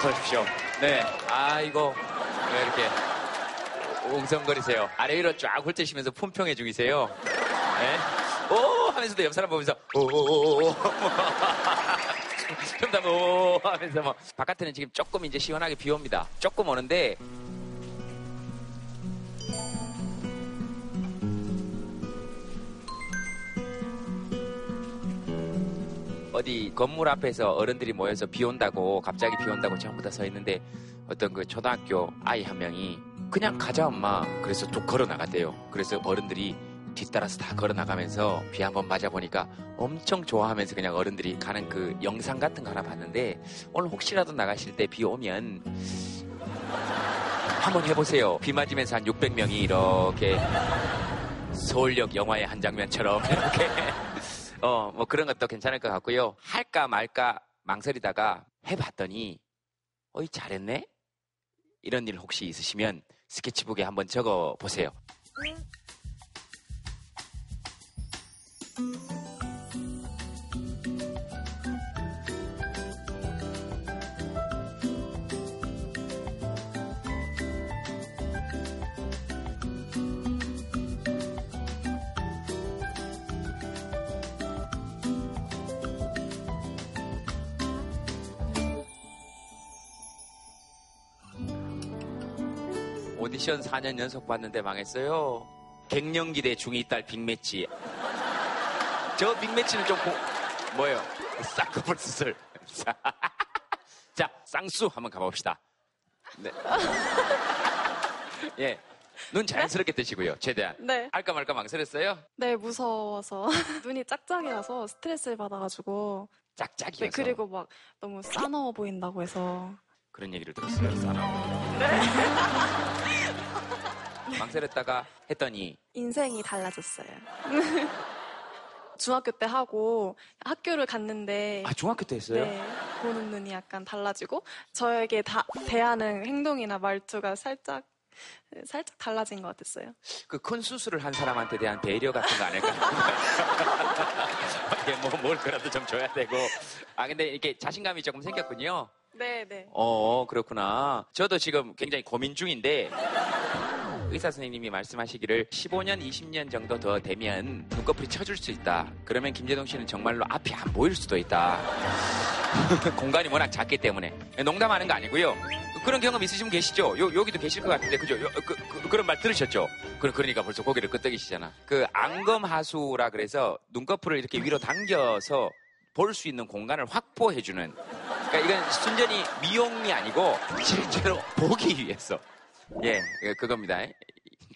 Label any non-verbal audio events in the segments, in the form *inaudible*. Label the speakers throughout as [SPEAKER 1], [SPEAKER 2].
[SPEAKER 1] 어서 오십시오. 네. 아, 이거, 왜 이렇게 웅성거리세요? 아래 위로 쫙 훑으시면서 품평해 중이세요. 네. 오! 하면서도 옆 사람 보면서, 오오오오. 첨담 *laughs* 오 하면서 뭐 바깥에는 지금 조금 이제 시원하게 비 옵니다. 조금 오는데 어디 건물 앞에서 어른들이 모여서 비 온다고 갑자기 비 온다고 전부 다 서 있는데 어떤 그 초등학교 아이 한 명이 그냥 가자 엄마 그래서 쭉 걸어 나갔대요. 그래서 어른들이 뒤따라서 다 걸어 나가면서 비 한번 맞아 보니까 엄청 좋아하면서 그냥 어른들이 가는 그 영상 같은 거 하나 봤는데 오늘 혹시라도 나가실 때 비 오면 한번 해보세요. 비 맞으면서 한 600명이 이렇게 서울역 영화의 한 장면처럼 *laughs* 이렇게 어, 뭐 그런 것도 괜찮을 것 같고요. 할까 말까 망설이다가 해봤더니, 어이, 잘했네? 이런 일 혹시 있으시면 스케치북에 한번 적어 보세요. 오 디션 4년 연속 봤는데 망했어요. 갱년기 대 중2 딸 빅매치. 저 빅매치는 좀 고... 뭐예요? 쌍꺼풀 수술. *laughs* 자, 쌍수 한번 가봅시다. 네. 예. 눈 자연스럽게 뜨시고요. 최대한.
[SPEAKER 2] 네.
[SPEAKER 1] 할까 말까 망설였어요?
[SPEAKER 2] 네, 무서워서. *laughs* 눈이 짝짝이라서 스트레스를 받아가지고.
[SPEAKER 1] 짝짝이어서.
[SPEAKER 2] 네, 그리고 막 너무 싸나워 보인다고 해서.
[SPEAKER 1] 그런 얘기를 들었어요. 싸나워. 네. 망설였다가 했더니
[SPEAKER 2] 인생이 달라졌어요. *laughs* 중학교 때 하고 학교를 갔는데
[SPEAKER 1] 아 중학교 때 했어요?
[SPEAKER 2] 네, 보는 눈이 약간 달라지고 저에게 다, 대하는 행동이나 말투가 살짝 살짝 달라진 것 같았어요.
[SPEAKER 1] 그 큰 수술을 한 사람한테 대한 배려 같은 거 아닐까? *laughs* 이게 뭐 뭘 그라도 좀 줘야 되고. 아 근데 이렇게 자신감이 조금 생겼군요.
[SPEAKER 2] 네, 네.
[SPEAKER 1] 어 그렇구나. 저도 지금 굉장히 고민 중인데 의사 선생님이 말씀하시기를 15년, 20년 정도 더 되면 눈꺼풀이 쳐줄 수 있다. 그러면 김재동 씨는 정말로 앞이 안 보일 수도 있다. *laughs* 공간이 워낙 작기 때문에 농담하는 거 아니고요. 그런 경험 있으시면 계시죠? 요, 여기도 계실 것 같은데, 그죠? 요, 그, 그, 런말 들으셨죠? 그, 그러니까 벌써 고개를 끄덕이시잖아. 그, 안검하수라 그래서 눈꺼풀을 이렇게 위로 당겨서 볼 수 있는 공간을 확보해주는. 그러니까 이건 순전히 미용이 아니고 실제로 보기 위해서. 예, 그겁니다.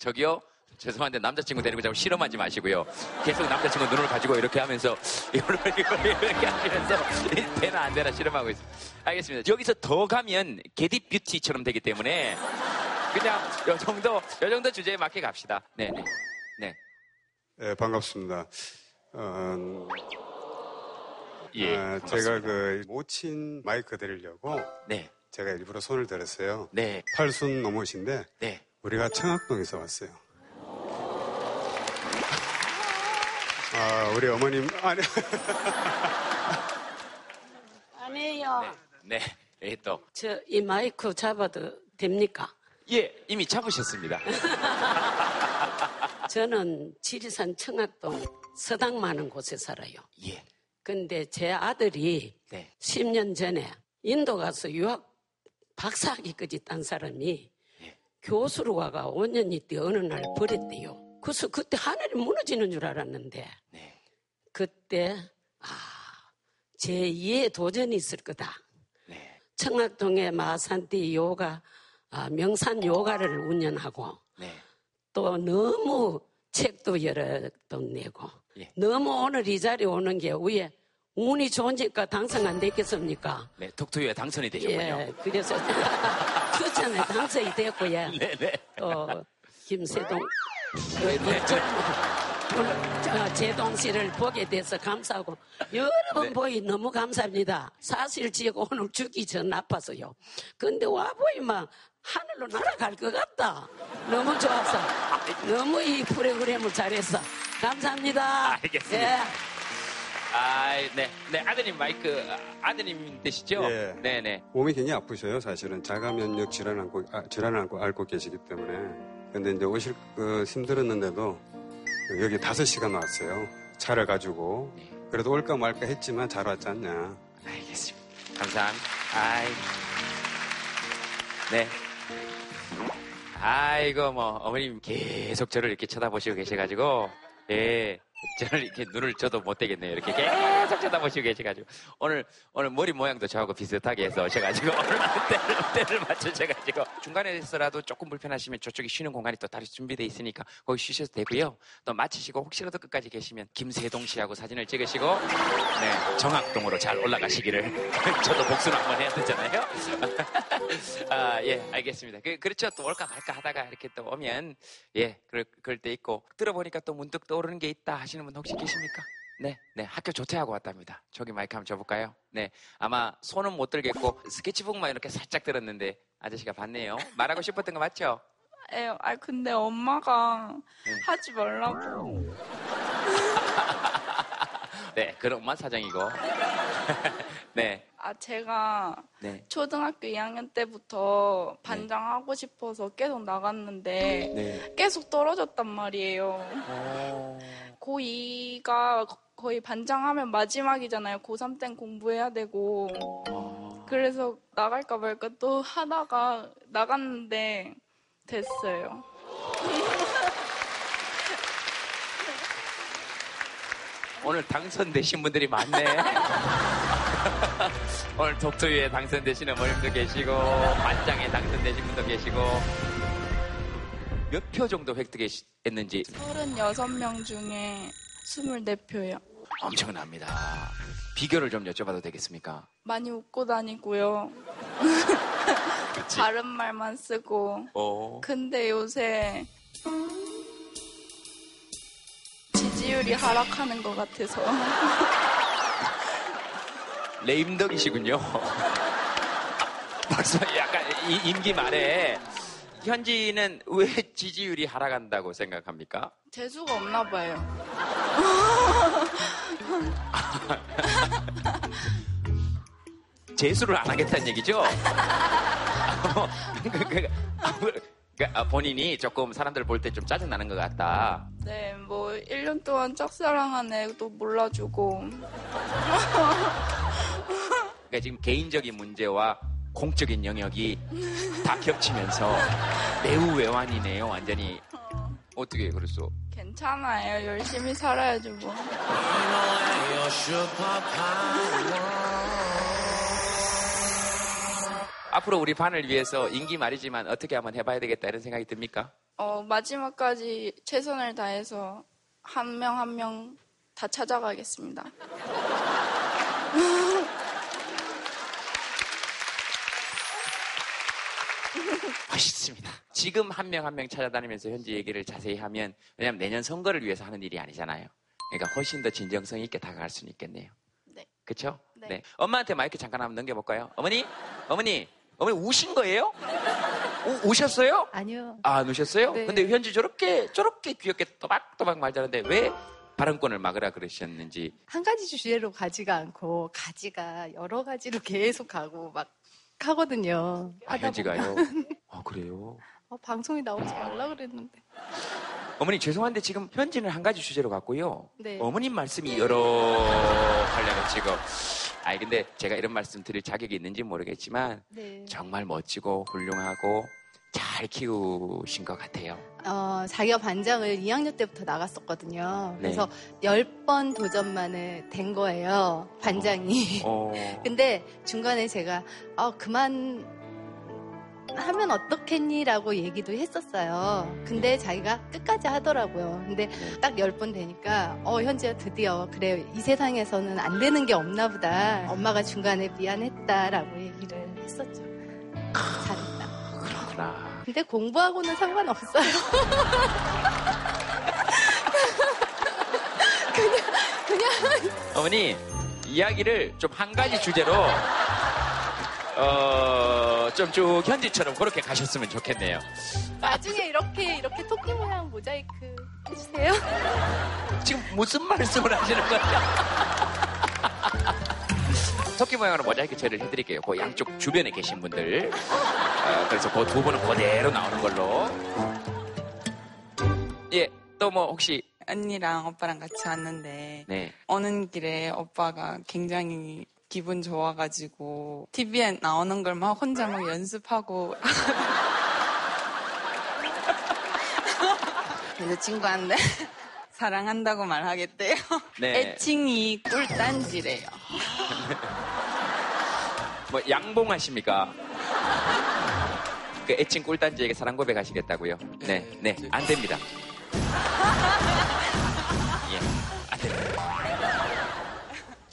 [SPEAKER 1] 저기요. 죄송한데 남자친구 데리고 자꾸 실험하지 마시고요. 계속 남자친구 눈을 가지고 이렇게 하면서 *laughs* 이렇게, 이렇게 하면서 되나 안 되나 실험하고 있어요. 알겠습니다. 여기서 더 가면 게디 뷰티처럼 되기 때문에 그냥 요 정도 요 정도 주제에 맞게 갑시다. 네, 네, 네.
[SPEAKER 3] 네 반갑습니다. 어,
[SPEAKER 1] 예,
[SPEAKER 3] 어, 제가 그 모친 마이크 드리려고
[SPEAKER 1] 네,
[SPEAKER 3] 제가 일부러 손을 들었어요.
[SPEAKER 1] 네,
[SPEAKER 3] 팔순 넘으신데
[SPEAKER 1] 네.
[SPEAKER 3] 우리가 청학동에서 왔어요. 아, 우리 어머님, 아니, *laughs*
[SPEAKER 4] 아니에요.
[SPEAKER 1] 네, 예, 또.
[SPEAKER 4] 저 이 마이크 잡아도 됩니까?
[SPEAKER 1] 예, 이미 잡으셨습니다. *laughs*
[SPEAKER 4] 저는 지리산 청학동 서당 많은 곳에 살아요.
[SPEAKER 1] 예,
[SPEAKER 4] 근데 제 아들이
[SPEAKER 1] 네,
[SPEAKER 4] 10년 전에 인도 가서 유학 박사학위까지 딴 사람이
[SPEAKER 1] 예.
[SPEAKER 4] 교수로 가가 5년 있대 어느 날 버렸대요. 그래서 그때 하늘이 무너지는 줄 알았는데
[SPEAKER 1] 네.
[SPEAKER 4] 그때 아, 제 2의 도전이 있을 거다.
[SPEAKER 1] 네,
[SPEAKER 4] 청학동에 마산티 요가 아, 명산 요가를 운영하고
[SPEAKER 1] 네.
[SPEAKER 4] 또 너무 책도 여러 돈 내고
[SPEAKER 1] 예.
[SPEAKER 4] 너무 오늘 이 자리에 오는 게 위에 운이 좋으니까 당선 안 됐겠습니까?
[SPEAKER 1] 네, 톡투유에 당선이 되셨군요.
[SPEAKER 4] 예, 그래서 *laughs* 추천에 당선이 됐고 예.
[SPEAKER 1] 네, 네.
[SPEAKER 4] 또 김세동 그 이쪽 저 제동 씨를 보게 돼서 감사하고 여러 번
[SPEAKER 1] 네.
[SPEAKER 4] 보이 너무 감사합니다. 사실 제가 오늘 죽기 전 아파서요. 근데 와 보이면 하늘로 날아갈 것 같다. 너무 좋아서 너무 이 프로그램을 잘했어. 감사합니다.
[SPEAKER 1] 알겠습니다.
[SPEAKER 4] 예.
[SPEAKER 1] 아, 네, 네 아드님 마이크 아, 아드님 되시죠?
[SPEAKER 3] 예.
[SPEAKER 1] 네, 네.
[SPEAKER 3] 몸이 굉장히 아프셔요, 사실은. 자가 면역 질환을 앓고, 아, 질환을 앓고, 앓고 계시기 때문에. 근데 이제 오실 그 힘들었는데도 여기 다섯 시간 왔어요. 차를 가지고.
[SPEAKER 1] 네.
[SPEAKER 3] 그래도 올까 말까 했지만 잘 왔지 않냐.
[SPEAKER 1] 알겠습니다. 감사합니다. 아이. 네. 아이고, 뭐, 어머님 계속 저를 이렇게 쳐다보시고 계셔가지고, 예. 저를 이렇게 눈을 쳐도 못 되겠네요. 이렇게 계속 쳐다보시고 계셔가지고. 오늘, 오늘 머리 모양도 저하고 비슷하게 해서 오셔가지고, 오늘 *laughs* 때를, 때를 맞추셔가지고, 중간에서라도 조금 불편하시면 저쪽에 쉬는 공간이 또 따로 준비되어 있으니까 거기 쉬셔도 되고요. 또 마치시고 혹시라도 끝까지 계시면 김세동 씨하고 사진을 찍으시고, 네, 정학동으로 잘 올라가시기를. *laughs* 저도 복수를 한번 해야 되잖아요. *laughs* 아, 예, 알겠습니다. 그, 그렇죠. 또 올까 말까 하다가 이렇게 또 오면, 예, 그럴, 그럴 때 있고, 들어보니까 또 문득 떠오르는 게 있다 하시 는 분 혹시 계십니까? 네, 네, 학교 조퇴하고 왔답니다. 저기 마이크 한번 줘볼까요? 네, 아마 손은 못 들겠고, 스케치북만 이렇게 살짝 들었는데, 아저씨가 봤네요. 말하고 싶었던 거 맞죠?
[SPEAKER 5] 에, 아 근데 엄마가
[SPEAKER 1] 네.
[SPEAKER 5] 하지 말라고. *laughs*
[SPEAKER 1] 네, 그런 엄마 사정이고. *laughs* 네,
[SPEAKER 5] 아 제가
[SPEAKER 1] 네,
[SPEAKER 5] 초등학교 2학년 때부터 반장하고 싶어서 계속 나갔는데
[SPEAKER 1] 네.
[SPEAKER 5] 계속 떨어졌단 말이에요.
[SPEAKER 1] 어...
[SPEAKER 5] 고2가 거의 반장하면 마지막이잖아요. 고3 땐 공부해야 되고.
[SPEAKER 1] 어...
[SPEAKER 5] 그래서 나갈까 말까 또 하다가 나갔는데 됐어요.
[SPEAKER 1] 오늘 당선되신 분들이 많네. *laughs* *laughs* 오늘 독서위에 당선되신 어머님도 계시고, 반장에 당선되신 분도 계시고, 몇 표 정도 획득했는지
[SPEAKER 5] 36명 중에 24표요.
[SPEAKER 1] 엄청납니다. 비결을 좀 여쭤봐도 되겠습니까?
[SPEAKER 5] 많이 웃고 다니고요. 바른 *laughs* 말만 쓰고.
[SPEAKER 1] 어,
[SPEAKER 5] 근데 요새 지지율이 하락하는 것 같아서. *laughs*
[SPEAKER 1] 레임덕이시군요. *laughs* 박수, 약간 이- 임기 말에 현지는 왜 지지율이 하락한다고 생각합니까?
[SPEAKER 5] 재수가 없나 봐요. *laughs*
[SPEAKER 1] 재수를 안 하겠다는 얘기죠? *laughs* 그, 그, 그, 아, 본인이 조금 사람들 볼 때 좀 짜증나는 것 같다.
[SPEAKER 5] 네, 뭐 1년 동안 짝사랑한 애도 몰라주고.
[SPEAKER 1] 그러니까 지금 개인적인 문제와 공적인 영역이 다 겹치면서 매우 외환이네요, 완전히. 어떻게 그랬어?
[SPEAKER 5] 괜찮아요. 열심히 살아야죠 뭐.
[SPEAKER 1] 앞으로 우리 반을 위해서 인기 말이지만 어떻게 한번 해봐야 되겠다 이런 생각이 듭니까?
[SPEAKER 5] 어, 마지막까지 최선을 다해서 한 명 한 명 다 찾아가겠습니다. *laughs*
[SPEAKER 1] 멋있습니다. 지금 한명 한 명 찾아다니면서 현지 얘기를 자세히 하면 왜냐하면 내년 선거를 위해서 하는 일이 아니잖아요. 그러니까 훨씬 더 진정성 있게 다가갈 수는 있겠네요.
[SPEAKER 5] 네.
[SPEAKER 1] 그렇죠?
[SPEAKER 5] 네.
[SPEAKER 1] 엄마한테 마이크 잠깐 한번 넘겨볼까요? 어머니, 어머니, 어머니 우신 거예요? 우, 우셨어요?
[SPEAKER 6] 아니요.
[SPEAKER 1] 아, 안 우셨어요?
[SPEAKER 6] 네.
[SPEAKER 1] 근데 현지 저렇게 저렇게 귀엽게 또박또박 말자는데 왜 발언권을 막으라 그러셨는지
[SPEAKER 6] 한 가지 주제로 가지가 않고 가지가 여러 가지로 계속 가고 막 하거든요.
[SPEAKER 1] 아, 현지가요? 아, 그래요?
[SPEAKER 6] 어, 방송에 나오지 말라 그랬는데.
[SPEAKER 1] 어머니 죄송한데 지금 현지는 한 가지 주제로 갔고요.
[SPEAKER 6] 네.
[SPEAKER 1] 어머님 말씀이 여러 하려고 지금. 아니 근데 제가 이런 말씀 드릴 자격이 있는지 모르겠지만
[SPEAKER 6] 네.
[SPEAKER 1] 정말 멋지고 훌륭하고 잘 키우신 것 같아요.
[SPEAKER 6] 어, 자기가 반장을 2학년 때부터 나갔었거든요.
[SPEAKER 1] 네.
[SPEAKER 6] 그래서 10번 도전 만에 된 거예요. 반장이.
[SPEAKER 1] 어, *laughs*
[SPEAKER 6] 근데 중간에 제가 어, 그만 하면 어떻겠니라고 얘기도 했었어요. 근데 자기가 끝까지 하더라고요. 근데
[SPEAKER 1] 네.
[SPEAKER 6] 딱열 번 되니까 어 현지야 드디어 그래 이 세상에서는 안 되는 게 없나 보다. 엄마가 중간에 미안했다라고 얘기를 했었죠. 잘했다.
[SPEAKER 1] 그렇구나.
[SPEAKER 6] 근데 공부하고는 상관없어요. *laughs*
[SPEAKER 1] 어머니 이야기를 좀 한 가지 주제로 어, 좀 쭉 현지처럼 그렇게 가셨으면 좋겠네요.
[SPEAKER 6] 나중에 이렇게 이렇게 토끼 모양 모자이크 해주세요. *laughs*
[SPEAKER 1] 지금 무슨 말씀을 하시는 거예요? *laughs* 토끼 모양으로 모자이크 처리를 해드릴게요. 그 양쪽 주변에 계신 분들. 어, 그래서 그 두 분은 그대로 나오는 걸로. 예, 또 뭐 혹시
[SPEAKER 7] 언니랑 오빠랑 같이 왔는데
[SPEAKER 1] 네.
[SPEAKER 7] 오는 길에 오빠가 굉장히 기분 좋아가지고 TV에 나오는 걸 막 혼자 막 연습하고 *laughs* 여자친구한테 *laughs* 사랑한다고 말하겠대요.
[SPEAKER 1] 네.
[SPEAKER 7] 애칭이 꿀단지래요. *laughs*
[SPEAKER 1] 뭐 양봉하십니까? 그 애칭 꿀단지에게 사랑 고백하시겠다고요? 네, 네, 안 됩니다.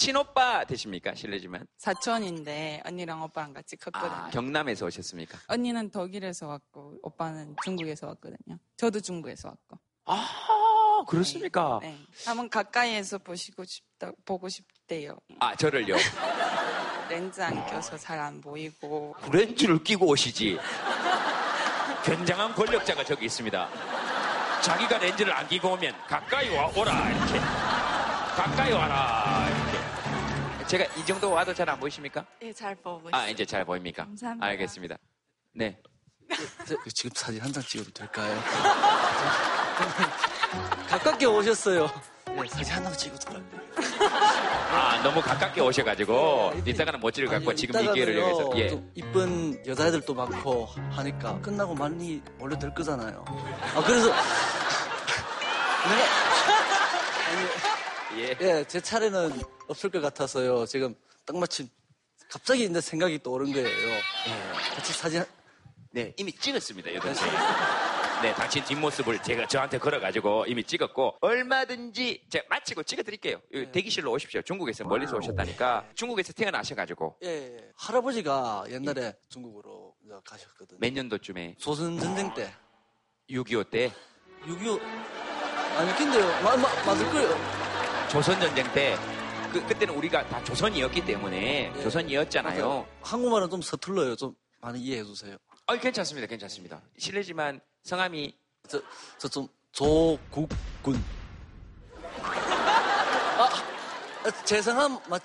[SPEAKER 1] 친오빠 되십니까? 실례지만.
[SPEAKER 7] 사촌인데 언니랑 오빠랑 같이 컸거든요.
[SPEAKER 1] 아, 경남에서 오셨습니까?
[SPEAKER 7] 언니는 독일에서 왔고 오빠는 중국에서 왔거든요. 저도 중국에서 왔고.
[SPEAKER 1] 아, 그렇습니까?
[SPEAKER 7] 네. 한번 가까이에서 보시고 싶다 보고 싶대요.
[SPEAKER 1] 아, 저를요. *laughs*
[SPEAKER 7] 렌즈 안 껴서 잘 안 보이고
[SPEAKER 1] 렌즈를 끼고 오시지. 굉장한 권력자가 저기 있습니다. 자기가 렌즈를 안 끼고 오면 가까이 와, 오라, 이렇게. 가까이 와라. 제가 이 정도 와도 잘 안 보이십니까?
[SPEAKER 7] 예, 잘 보고
[SPEAKER 1] 아, 이제 잘 보입니까?
[SPEAKER 7] 감사합니다.
[SPEAKER 1] 알겠습니다. 네.
[SPEAKER 8] 저- 지금 사진 한 장 찍어도 될까요? *laughs* 가깝게 오셨어요. 네, 사진 한장 찍어도 될까요?
[SPEAKER 1] 아, 너무 가깝게 오셔가지고, 이따가는 멋지를 갖고
[SPEAKER 8] 아니,
[SPEAKER 1] 지금 이 기회를 이용해서, 예.
[SPEAKER 8] 좀 이쁜 여자애들도 많고 하니까 끝나고 많이 몰려들 거잖아요. 아, 그래서 *laughs* 내가 *laughs*
[SPEAKER 1] 예.
[SPEAKER 8] 예, 제 차례는 없을 것 같아서요. 지금 딱 마침 갑자기 이제 생각이 떠오른 거예요. 같이 사진 한-
[SPEAKER 1] 네, 이미 찍었습니다, 여덟 시. 네, 당신 뒷모습을 제가 저한테 걸어가지고 이미 찍었고, 얼마든지 제가 마치고 찍어드릴게요. 여기 대기실로 오십시오. 중국에서 멀리서 오셨다니까. 중국에서 태어나셔가지고,
[SPEAKER 8] 예, 예. 할아버지가 옛날에 중국으로 이제 가셨거든요.
[SPEAKER 1] 몇 년도쯤에,
[SPEAKER 8] 조선 전쟁 때
[SPEAKER 1] 6.25 때,
[SPEAKER 8] 6.25 아니 근데요 마, 마, 맞을 거예요.
[SPEAKER 1] 조선 전쟁 때, 그, 그때는 우리가 다 조선이었기 때문에,
[SPEAKER 8] 예.
[SPEAKER 1] 조선이었잖아요.
[SPEAKER 8] 한국말은 좀 서툴러요. 좀 많이 이해해 주세요.
[SPEAKER 1] 어, 괜찮습니다, 괜찮습니다. 실례지만 성함이
[SPEAKER 8] 저 저 좀 조국군. 아, 제 성함 맞?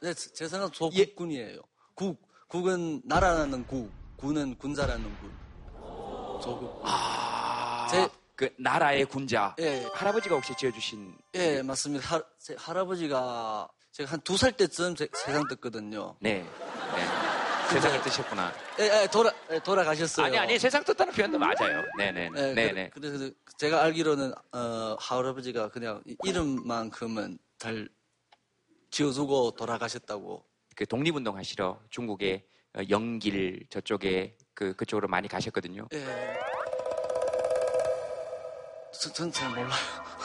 [SPEAKER 8] 네, 제 성함 조국군이에요. 국 국은 나라라는 국, 군은 군자라는 군. 조국.
[SPEAKER 1] 아,
[SPEAKER 8] 제-
[SPEAKER 1] 그 나라의 군자.
[SPEAKER 8] 예,
[SPEAKER 1] 할아버지가 혹시 지어주신
[SPEAKER 8] 예, 맞습니다. 할, 제 할아버지가 제가 한 두 살 때쯤 제- 세상 떴거든요.
[SPEAKER 1] 네, 네. 세상을 뜨셨구나.
[SPEAKER 8] 예, 예, 돌아 예, 돌아가셨어요.
[SPEAKER 1] 아니 아니 세상 떴다는 표현도 맞아요. 네네
[SPEAKER 8] 예,
[SPEAKER 1] 네네.
[SPEAKER 8] 그, 래서 제가 알기로는 어, 할아버지가 그냥 이- 이름만큼은 잘 지어주고 돌아가셨다고.
[SPEAKER 1] 그 독립운동 하시러 중국의 어, 영길 저쪽에 그 그쪽으로 많이 가셨거든요.
[SPEAKER 8] 예. 전잘 몰라요. *laughs*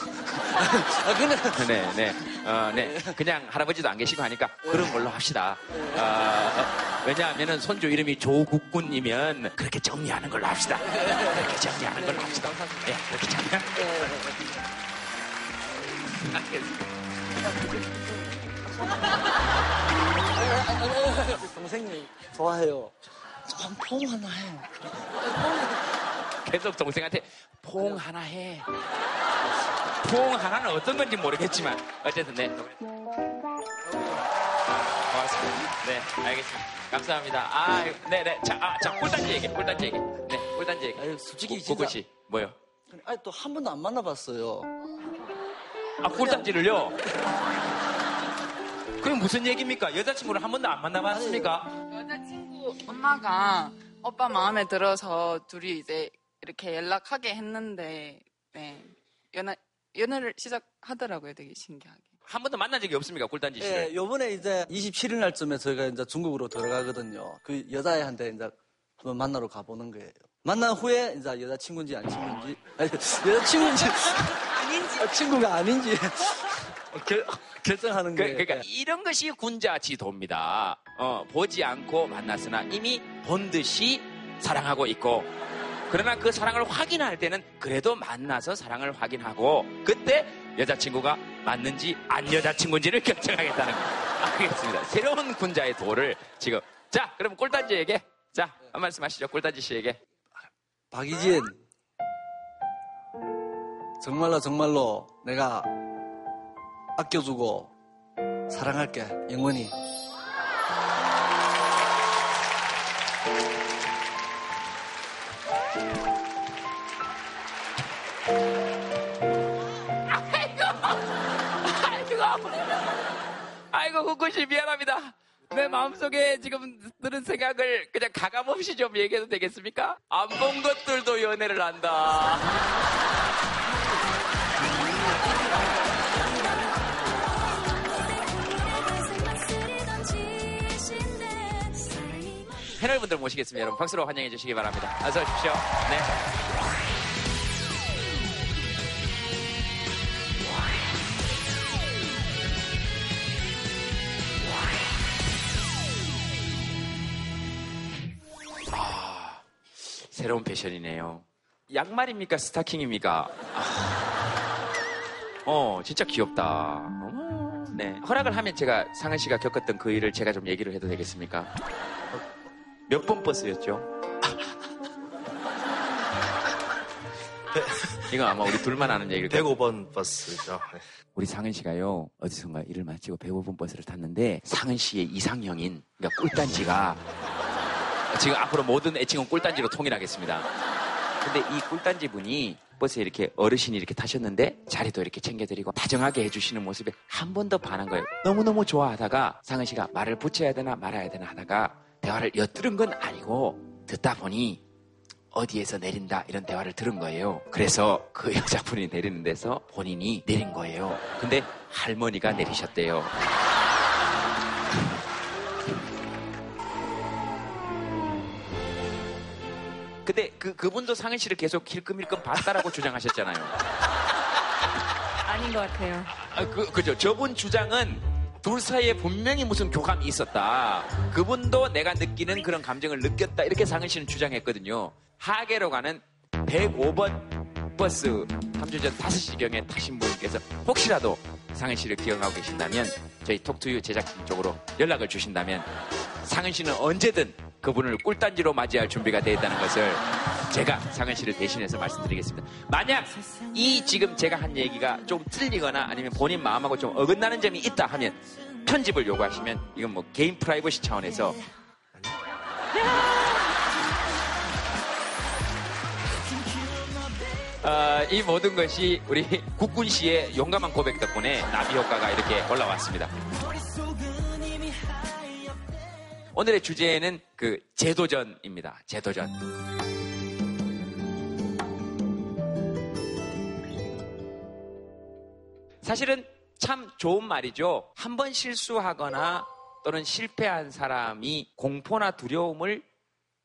[SPEAKER 8] 아, 근데
[SPEAKER 1] 네, 네, 어, 네. 그냥 할아버지도 안 계시고 하니까 그런 걸로 합시다. 어, 어, 왜냐하면은 손주 이름이 조국군이면 그렇게 정리하는 걸로 합시다. 그렇게 정리하는 걸로 합시다. 네, 그렇게 정리하는 알겠습니다.
[SPEAKER 8] 동생님 좋아해요. 좀퐁 하나 해.
[SPEAKER 1] 계속 동생한테 포옹 하나 해. 포옹 하나는 어떤 건지 모르겠지만 어쨌든 네. 고맙습니다. 네, 알겠습니다. 감사합니다. 아, 네 네. 자, 아, 자, 꿀단지 얘기, 꿀단지 얘기. 네, 꿀단지 얘기.
[SPEAKER 8] 아유, 솔직히
[SPEAKER 1] 구-
[SPEAKER 8] 진짜-
[SPEAKER 1] 구글 씨, 뭐요?
[SPEAKER 8] 아니 또 한 번도 안 만나봤어요.
[SPEAKER 1] 아, 꿀단지를요? 그게 무슨 얘기입니까? 여자친구를 한 번도 안 만나봤습니까?
[SPEAKER 7] 여자친구 엄마가 오빠 마음에 들어서 둘이 이제 이렇게 연락하게 했는데 네 연애 연애를 시작하더라고요 되게 신기하게
[SPEAKER 1] 한 번도 만난 적이 없습니까? 꿀단지 씨를.
[SPEAKER 8] 예, 요번에 이제 27일 날쯤에 저희가 이제 중국으로 들어가거든요. 그 여자애한테 이제 한번 만나러 가보는 거예요. 만난 후에 이제 여자친구인지 안 친구인지, 아니, *laughs* 여자친구인지, 아닌지, 친구가 아닌지 *laughs* 결, 결정하는
[SPEAKER 1] 그,
[SPEAKER 8] 거예요.
[SPEAKER 1] 그러니까 이런 것이 군자 지도입니다. 어, 보지 않고 만났으나 이미 본 듯이 사랑하고 있고 그러나 그 사랑을 확인할 때는 그래도 만나서 사랑을 확인하고 그때 여자친구가 맞는지 안 여자친구인지를 *laughs* 결정하겠다는 거. 알겠습니다. 새로운 군자의 도를 지금 자 그럼 꿀단지에게 자 한 말씀 하시죠 꿀단지 씨에게
[SPEAKER 8] 박이진, 정말로 정말로 내가 아껴주고 사랑할게, 영원히.
[SPEAKER 1] 구구씨 미안합니다. 내 마음속에 지금 드는 생각을 그냥 가감없이 좀 얘기해도 되겠습니까? 안 본 것들도 연애를 한다. *laughs* 패널분들 모시겠습니다. 여러분 박수로 환영해 주시기 바랍니다. 어서 오십시오. 네. 새로운 패션이네요. 양말입니까? 스타킹입니까? 아, 어, 진짜 귀엽다. 어머, 네. 허락을 하면 제가 상은 씨가 겪었던 그 일을 제가 좀 얘기를 해도 되겠습니까? 몇 번 버스였죠? *laughs* 이건 아마 우리 둘만 아는 얘기일 거예요.
[SPEAKER 9] 105번 버스죠. 네.
[SPEAKER 1] 우리 상은 씨가요 어디선가 일을 마치고 105번 버스를 탔는데 상은 씨의 이상형인 그러니까 꿀단지가 지금 앞으로 모든 애칭은 꿀단지로 통일하겠습니다. 근데 이 꿀단지 분이 버스에 이렇게 어르신이 이렇게 타셨는데 자리도 이렇게 챙겨드리고 다정하게 해주시는 모습에 한 번 더 반한 거예요. 너무너무 좋아하다가 상은 씨가 말을 붙여야 되나 말아야 되나 하다가 대화를 엿들은 건 아니고 듣다 보니 어디에서 내린다 이런 대화를 들은 거예요. 그래서 그 여자분이 내리는 데서 본인이 내린 거예요. 근데 할머니가 내리셨대요. 근데 그 그분도 상은 씨를 계속 힐끔힐끔 봤다라고 *laughs* 주장하셨잖아요.
[SPEAKER 10] 아닌 것 같아요.
[SPEAKER 1] 아, 그, 그죠. 저분 주장은 둘 사이에 분명히 무슨 교감이 있었다. 그분도 내가 느끼는 그런 감정을 느꼈다. 이렇게 상은 씨는 주장했거든요. 하계로 가는 105번 버스 3주 전 5시경에 타신 분께서 혹시라도 상은 씨를 기억하고 계신다면 저희 톡투유 제작진 쪽으로 연락을 주신다면 상은 씨는 언제든 그분을 꿀단지로 맞이할 준비가 되어 있다는 것을 제가 상은 씨를 대신해서 말씀드리겠습니다. 만약 이 지금 제가 한 얘기가 좀 틀리거나 아니면 본인 마음하고 좀 어긋나는 점이 있다 하면 편집을 요구하시면 이건 뭐 개인 프라이버시 차원에서 어, 이 모든 것이 우리 국군 씨의 용감한 고백 덕분에 나비 효과가 이렇게 올라왔습니다. 오늘의 주제는 그 재도전입니다. 재도전. 사실은 참 좋은 말이죠. 한 번 실수하거나 또는 실패한 사람이 공포나 두려움을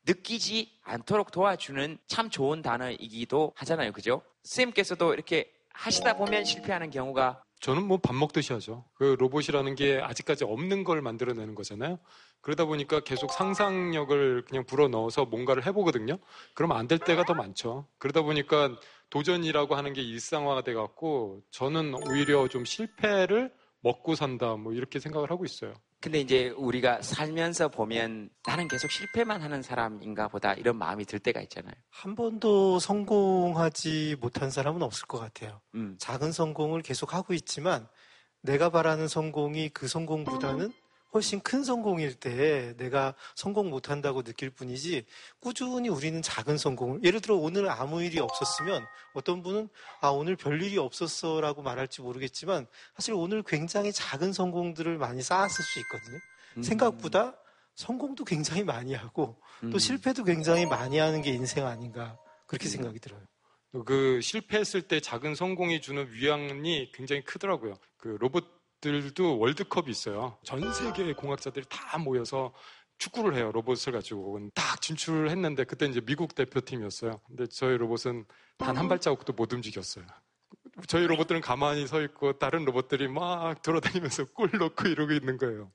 [SPEAKER 1] 느끼지 않도록 도와주는 참 좋은 단어이기도 하잖아요. 그죠? 선생님께서도 이렇게 하시다 보면 실패하는 경우가
[SPEAKER 11] 저는 뭐 밥 먹듯이 하죠. 그 로봇이라는 게 아직까지 없는 걸 만들어내는 거잖아요. 그러다 보니까 계속 상상력을 그냥 불어 넣어서 뭔가를 해보거든요. 그러면 안 될 때가 더 많죠. 그러다 보니까 도전이라고 하는 게 일상화가 돼 갖고 저는 오히려 좀 실패를 먹고 산다 뭐 이렇게 생각을 하고 있어요.
[SPEAKER 1] 근데 이제 우리가 살면서 보면 나는 계속 실패만 하는 사람인가 보다 이런 마음이 들 때가 있잖아요.
[SPEAKER 9] 한 번도 성공하지 못한 사람은 없을 것 같아요.
[SPEAKER 1] 음.
[SPEAKER 9] 작은 성공을 계속 하고 있지만 내가 바라는 성공이 그 성공보다는 훨씬 큰 성공일 때 내가 성공 못한다고 느낄 뿐이지 꾸준히 우리는 작은 성공을 예를 들어 오늘 아무 일이 없었으면 어떤 분은 아 오늘 별일이 없었어라고 말할지 모르겠지만 사실 오늘 굉장히 작은 성공들을 많이 쌓았을 수 있거든요.
[SPEAKER 1] 음.
[SPEAKER 9] 생각보다 성공도 굉장히 많이 하고 또
[SPEAKER 11] 음.
[SPEAKER 9] 실패도 굉장히 많이 하는 게 인생 아닌가 그렇게 생각이 들어요.
[SPEAKER 11] 그 실패했을 때 작은 성공이 주는 위안이 굉장히 크더라고요. 그 로봇 들도 월드컵이 있어요. 전 세계의 공학자들이 다 모여서 축구를 해요. 로봇을 가지고 딱 진출을 했는데 그때 이제 미국 대표팀이었어요. 근데 저희 로봇은 단 한 발자국도 못 움직였어요. 저희 로봇들은 가만히 서 있고 다른 로봇들이 막 돌아다니면서 골 넣고 이러고 있는 거예요.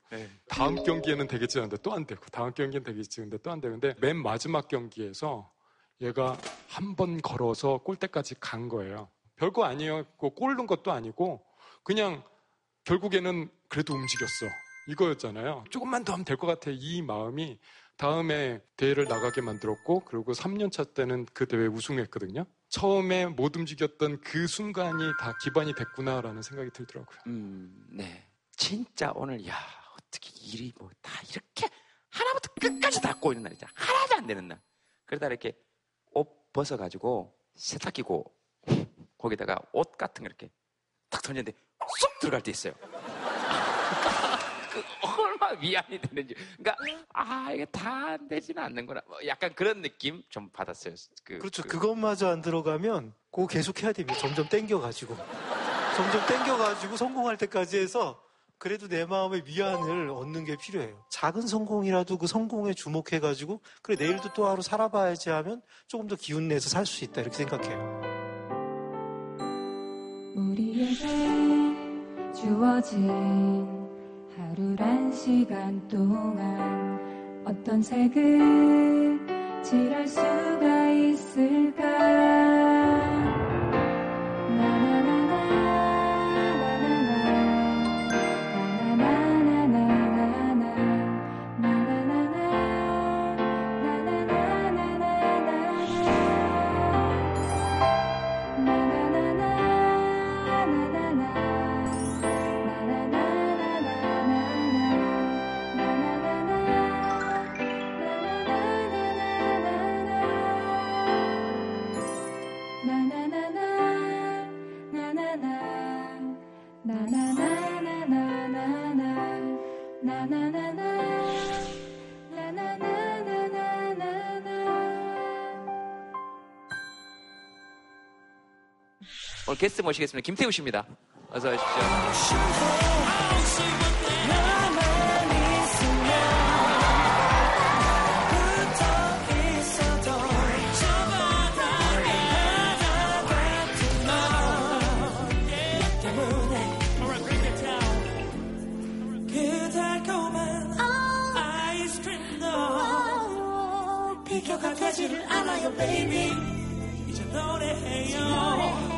[SPEAKER 11] 다음 경기에는 되겠지 하는데 또 안 되고 다음 경기는 되겠지 근데 또 안 되는데 맨 마지막 경기에서 얘가 한 번 걸어서 골대까지 간 거예요. 별거 아니에요. 그골 넣은 것도 아니고 그냥 결국에는 그래도 움직였어. 이거였잖아요. 조금만 더 하면 될 것 같아. 이 마음이 다음에 대회를 나가게 만들었고 그리고 3년차 때는 그 대회 우승했거든요. 처음에 못 움직였던 그 순간이 다 기반이 됐구나라는 생각이 들더라고요.
[SPEAKER 1] 음, 네. 진짜 오늘 야 어떻게 일이 뭐 다 이렇게 하나부터 끝까지 다 꼬이는 날이잖아. 하나도 안 되는 날. 그러다 이렇게 옷 벗어가지고 세탁기고 거기다가 옷 같은 거 이렇게 탁 던졌는데 쏙 들어갈 때 있어요. 그 얼마나 위안이 되는지. 그러니까 아 이게 다 안 되지는 않는구나. 뭐 약간 그런 느낌 좀 받았어요. 그,
[SPEAKER 9] 그렇죠.
[SPEAKER 1] 그-
[SPEAKER 9] 그것마저 안 들어가면 그거 계속 해야 됩니다. 점점 땡겨가지고. 점점 땡겨가지고 성공할 때까지 해서 그래도 내 마음의 위안을 얻는 게 필요해요. 작은 성공이라도 그 성공에 주목해가지고 그래 내일도 또 하루 살아봐야지 하면 조금 더 기운 내서 살 수 있다 이렇게 생각해요.
[SPEAKER 10] 주어진 하루란 시간 동안 어떤 색을 칠할 수가 있을까? 나나나나
[SPEAKER 1] 게스트 모시겠습니다. 김태우 씨입니다. 어서 오십시오.
[SPEAKER 12] 그 달콤한 아이스크림도 비켜가지를 않아요 baby 이제 노래해요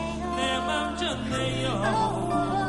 [SPEAKER 12] 내맘전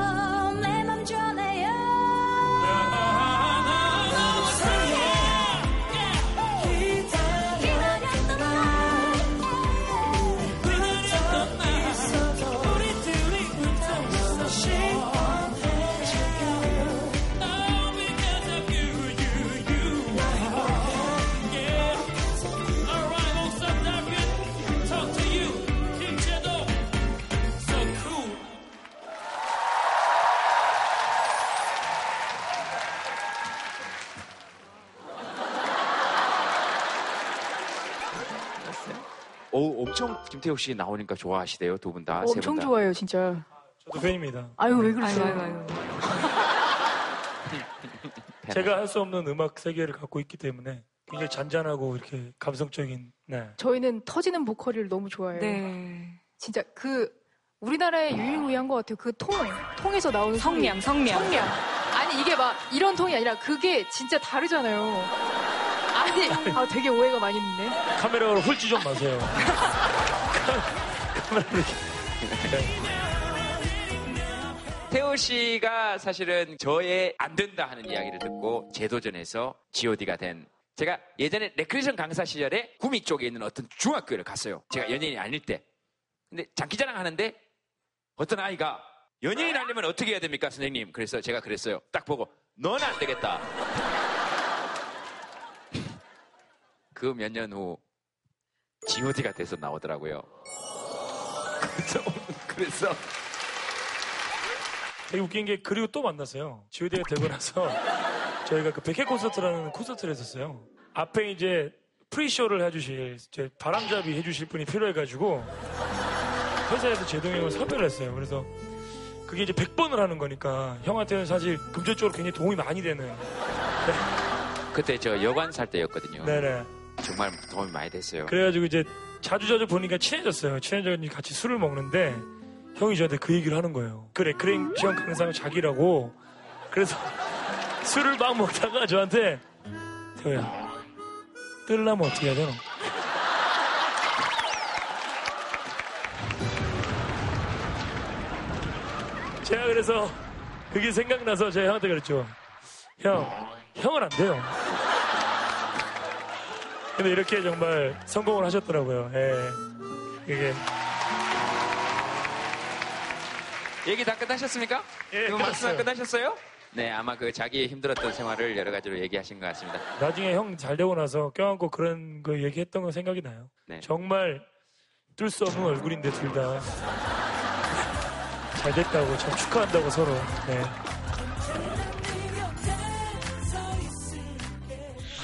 [SPEAKER 1] 김태우 씨 나오니까 좋아하시대요, 두 분 다. 세
[SPEAKER 13] 엄청
[SPEAKER 1] 분 다.
[SPEAKER 13] 좋아요, 진짜.
[SPEAKER 14] 저도 팬입니다.
[SPEAKER 13] 아유, 왜 그러세요?
[SPEAKER 7] 아이고, 아이고, *laughs*
[SPEAKER 14] 제가 할 수 없는 음악 세계를 갖고 있기 때문에 굉장히 잔잔하고 이렇게 감성적인 네.
[SPEAKER 13] 저희는 터지는 보컬을 너무 좋아해요.
[SPEAKER 7] 네.
[SPEAKER 13] 진짜 그 우리나라의 유일무이한 것 같아요. 그 통, 통에서 나오는
[SPEAKER 7] 성량,
[SPEAKER 13] 소리.
[SPEAKER 7] 성량.
[SPEAKER 13] 성량. 아니 이게 막 이런 통이 아니라 그게 진짜 다르잖아요. 아니, *laughs* 아 되게 오해가 많이 있는데.
[SPEAKER 14] 카메라로 훑지 좀 마세요. *laughs* *laughs* 이렇게.
[SPEAKER 1] 태우 씨가 사실은 저의 안 된다 하는 이야기를 듣고 재도전해서 GOD가 된 제가 예전에 레크레이션 강사 시절에 구미 쪽에 있는 어떤 중학교를 갔어요. 제가 연예인이 아닐 때. 근데 장기자랑 하는데 어떤 아이가 연예인 하려면 어떻게 해야 됩니까, 선생님? 그래서 제가 그랬어요. 딱 보고 넌 안 되겠다. *laughs* 그 몇 년 후 GOD가 돼서 나오더라고요. *laughs* 그래서
[SPEAKER 14] 되게 웃긴 게 그리고 또 만났어요. 지오디가 되고 나서 *laughs* 저희가 그 백회 콘서트라는 콘서트를 했었어요. 앞에 이제 프리쇼를 해주실 이제 바람잡이 해주실 분이 필요해가지고 회사에서 제동이 형을 섭외를 했어요. 그래서 그게 이제 100번을 하는 거니까 형한테는 사실 금전적으로 굉장히 도움이 많이 되는
[SPEAKER 1] 그때 저 여관 살 때였거든요.
[SPEAKER 14] 네네.
[SPEAKER 1] 정말 도움이 많이 됐어요.
[SPEAKER 14] 그래가지고 이제 자주 자주 보니까 친해졌어요. 친해져서 같이 술을 먹는데 형이 저한테 그 얘기를 하는 거예요. 그래, 크랭시형 강사는 자기라고. 그래서 *laughs* 술을 막 먹다가 저한테 태호야, 뜰라면 어떻게 해야 되노? *laughs* 제가 그래서 그게 생각나서 제가 형한테 그랬죠. 형, 형은 안 돼요. 근데 이렇게 정말 성공을 하셨더라고요. 예. 이게
[SPEAKER 1] 얘기 다 끝나셨습니까?
[SPEAKER 14] 예,
[SPEAKER 1] 그 말씀. 끝나셨어요? 네, 아마 그 자기의 힘들었던 생활을 여러 가지로 얘기하신 것 같습니다.
[SPEAKER 14] 나중에 형 잘 되고 나서 껴안고 그런 거 얘기했던 거 생각이 나요.
[SPEAKER 1] 네.
[SPEAKER 14] 정말 뜰수 없는 얼굴인데 둘 다. 잘 됐다고 참 축하한다고 서로. 네.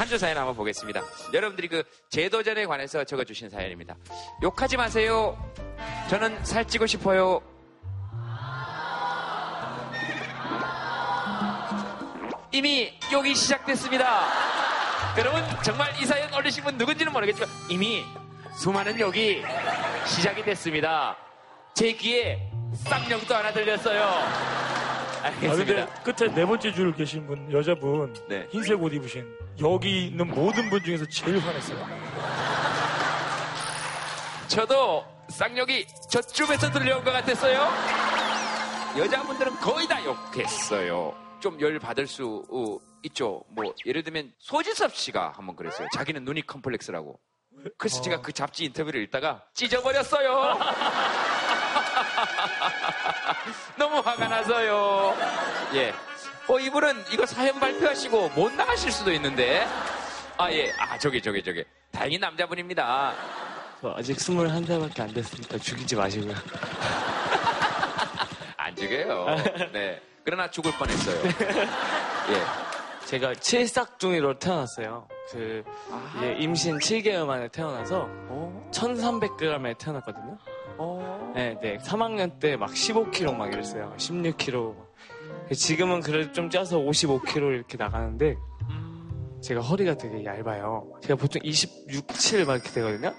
[SPEAKER 1] 한 줄 사연 한번 보겠습니다. 여러분들이 그 제도전에 관해서 적어주신 사연입니다. 욕하지 마세요. 저는 살찌고 싶어요. 이미 욕이 시작됐습니다. 여러분 정말 이 사연 올리신 분 누군지는 모르겠지만 이미 수많은 욕이 시작이 됐습니다. 제 귀에 쌍욕도 하나 들렸어요.
[SPEAKER 14] 아, 근데 끝에 네 번째 줄 계신 분, 여자분,
[SPEAKER 1] 네.
[SPEAKER 14] 흰색 옷 입으신, 여기 있는 모든 분 중에서 제일 화냈어요.
[SPEAKER 1] 저도 쌍욕이 저쪽에서 들려온 것 같았어요. 여자분들은 거의 다 욕했어요. 좀 열 받을 수 어, 있죠. 뭐 예를 들면 소지섭 씨가 한번 그랬어요. 자기는 눈이 컴플렉스라고. 그래서 제가 그 잡지 인터뷰를 읽다가 찢어버렸어요. *laughs* 너무 화가 나서요. 예. 어, 이분은 이거 사연 발표하시고 못 나가실 수도 있는데. 아, 예. 아, 저기, 저기, 저기. 다행히 남자분입니다.
[SPEAKER 15] 저 아직 21살밖에 안 됐으니까 죽이지 마시고요. *laughs*
[SPEAKER 1] 안 죽여요. 네. 그러나 죽을 뻔했어요. 예.
[SPEAKER 15] 제가 칠삭둥이로 태어났어요. 그 이제 임신 7개월 만에 태어나서 1,300g에 태어났거든요. 네, 네. 3학년 때 막 15kg 막 이랬어요. 16kg. 지금은 그래도 좀 쪄서 55kg 이렇게 나가는데 제가 허리가 되게 얇아요. 제가 보통 26, 7 막 이렇게 되거든요.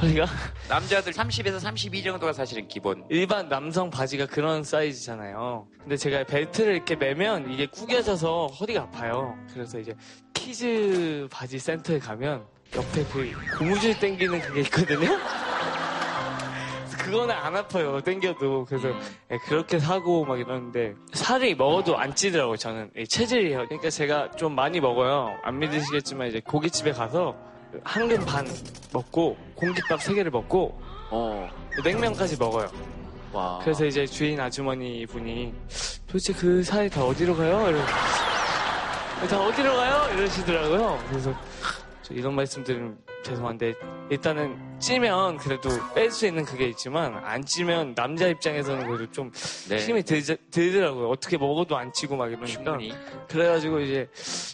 [SPEAKER 15] 허리가 *laughs*
[SPEAKER 1] 남자들 30에서 32 정도가 사실은 기본.
[SPEAKER 15] 일반 남성 바지가 그런 사이즈잖아요. 근데 제가 벨트를 이렇게 매면 이게 구겨져서 허리가 아파요. 그래서 이제 kids 바지 센터에 가면 옆에 그 고무줄 당기는 그게 있거든요. 그거는 안 아파요. 당겨도. 그래서 예, 그렇게 사고 막 이러는데 살이 먹어도 안 찌더라고요. 저는 예, 체질이에요. 그러니까 제가 좀 많이 먹어요. 안 믿으시겠지만 이제 고깃집에 가서 한 근 반 먹고 공깃밥 세 개를 먹고 냉면까지 먹어요. 그래서 이제 주인 아주머니 분이 도대체 그 살이 다 어디로 가요? 이러 다 어디로 가요? 이러시더라고요. 그래서 저 이런 말씀 드리면 죄송한데 일단은 찌면 그래도 뺄 수 있는 그게 있지만 안 찌면 남자 입장에서는 그래도 좀
[SPEAKER 1] 네.
[SPEAKER 15] 힘이 들, 들더라고요. 어떻게 먹어도 안 찌고 막 이러니까.
[SPEAKER 1] 충분히.
[SPEAKER 15] 그래가지고 이제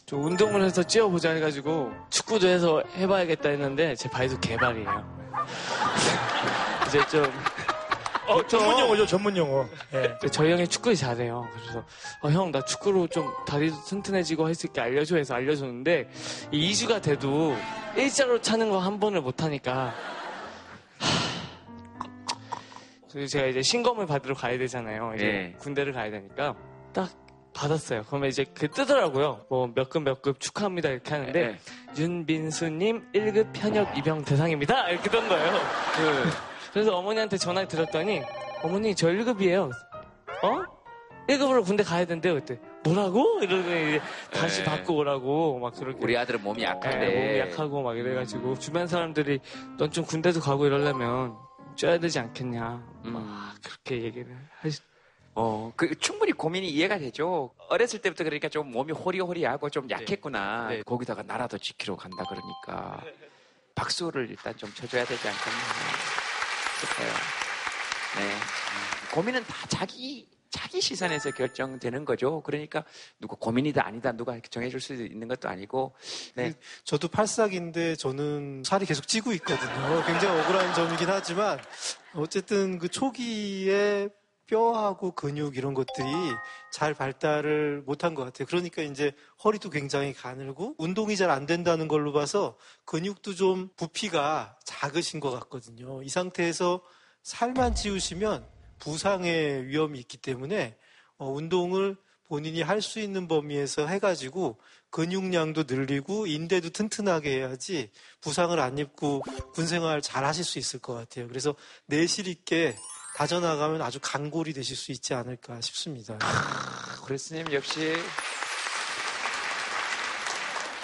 [SPEAKER 15] 좀 운동을 해서 찌어보자 해가지고 축구도 해서 해봐야겠다 했는데 제 바이도 개발이에요. *laughs* 이제 좀
[SPEAKER 14] 어, 전문 용어죠, 전문 용어. 예.
[SPEAKER 15] 저희 형이 축구를 잘해요. 그래서 어, 형 나 축구로 좀 다리도 튼튼해지고 할 수 있게 알려줘 해서 알려줬는데 이 2주가 돼도 일자로 차는 거 한 번을 못 하니까 그래서 제가 이제 신검을 받으러 가야 되잖아요. 이제
[SPEAKER 1] 예.
[SPEAKER 15] 군대를 가야 되니까 딱 받았어요. 그러면 이제 그 뜨더라고요. 뭐 몇 급 몇 급 축하합니다 이렇게 하는데
[SPEAKER 1] 예.
[SPEAKER 15] 윤빈수님 1급 현역 입영 대상입니다 이렇게 뜬 거예요. 그 래서 어머니한테 전화를 드렸더니 어머니 저 1급이에요. 어? 1급으로 군대 가야 된대요 그때. 뭐라고? 이러더니 이제 다시
[SPEAKER 1] 네.
[SPEAKER 15] 받고 오라고 막 그렇게.
[SPEAKER 1] 우리 아들은 몸이 약한데.
[SPEAKER 15] 네, 몸이 약하고 막 이래가지고 주변 사람들이 넌 좀 군대도 가고 이러려면 쪄야 되지 않겠냐. 막 그렇게 얘기를 하시.
[SPEAKER 1] 어, 그 충분히 고민이 이해가 되죠. 어렸을 때부터 그러니까 좀 몸이 호리호리하고 좀 약했구나.
[SPEAKER 15] 네.
[SPEAKER 1] 거기다가 나라도 지키러 간다 그러니까 박수를 일단 좀 쳐줘야 되지 않겠나 싶어요. 네. 고민은 다 자기 자기 시선에서 결정되는 거죠. 그러니까 누가 고민이다 아니다 누가 정해줄 수 있는 것도 아니고. 네.
[SPEAKER 9] 저도 팔싹인데 저는 살이 계속 찌고 있거든요. 굉장히 억울한 점이긴 하지만 어쨌든 그 초기에 뼈하고 근육 이런 것들이 잘 발달을 못한 것 같아요. 그러니까 이제 허리도 굉장히 가늘고 운동이 잘 안 된다는 걸로 봐서 근육도 좀 부피가 작으신 것 같거든요. 이 상태에서 살만 찌우시면 부상의 위험이 있기 때문에 어, 운동을 본인이 할 수 있는 범위에서 해가지고 근육량도 늘리고 인대도 튼튼하게 해야지 부상을 안 입고 군 생활 잘 하실 수 있을 것 같아요. 그래서 내실 있게 다져나가면 아주 강골이 되실 수 있지 않을까 싶습니다.
[SPEAKER 1] 그랬스님 역시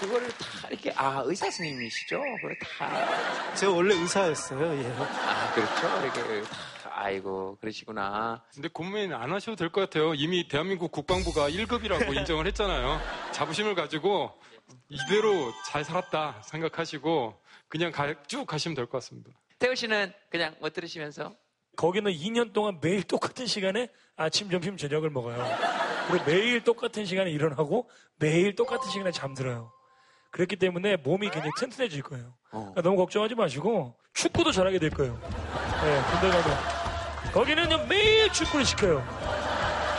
[SPEAKER 1] 그거를 다 이렇게 아 의사 선생님이시죠? 그걸 다
[SPEAKER 9] 제가 원래 의사였어요. 예.
[SPEAKER 1] 아, 그렇죠. 이렇게 다, 아이고 그러시구나.
[SPEAKER 11] 근데 고민 안 하셔도 될 것 같아요. 이미 대한민국 국방부가 1급이라고 *laughs* 인정을 했잖아요. 자부심을 가지고 이대로 잘 살았다 생각하시고 그냥 가- 쭉 가시면 될 것 같습니다.
[SPEAKER 1] 태우 씨는 그냥 뭐 들으시면서
[SPEAKER 14] 거기는 2년 동안 매일 똑같은 시간에 아침, 점심, 저녁을 먹어요. 그리고 매일 똑같은 시간에 일어나고 매일 똑같은 시간에 잠들어요. 그렇기 때문에 몸이 굉장히 튼튼해질 거예요. 그러니까 너무 걱정하지 마시고 축구도 잘하게 될 거예요. 네, 군대 가면. 거기는요 매일 축구를 시켜요.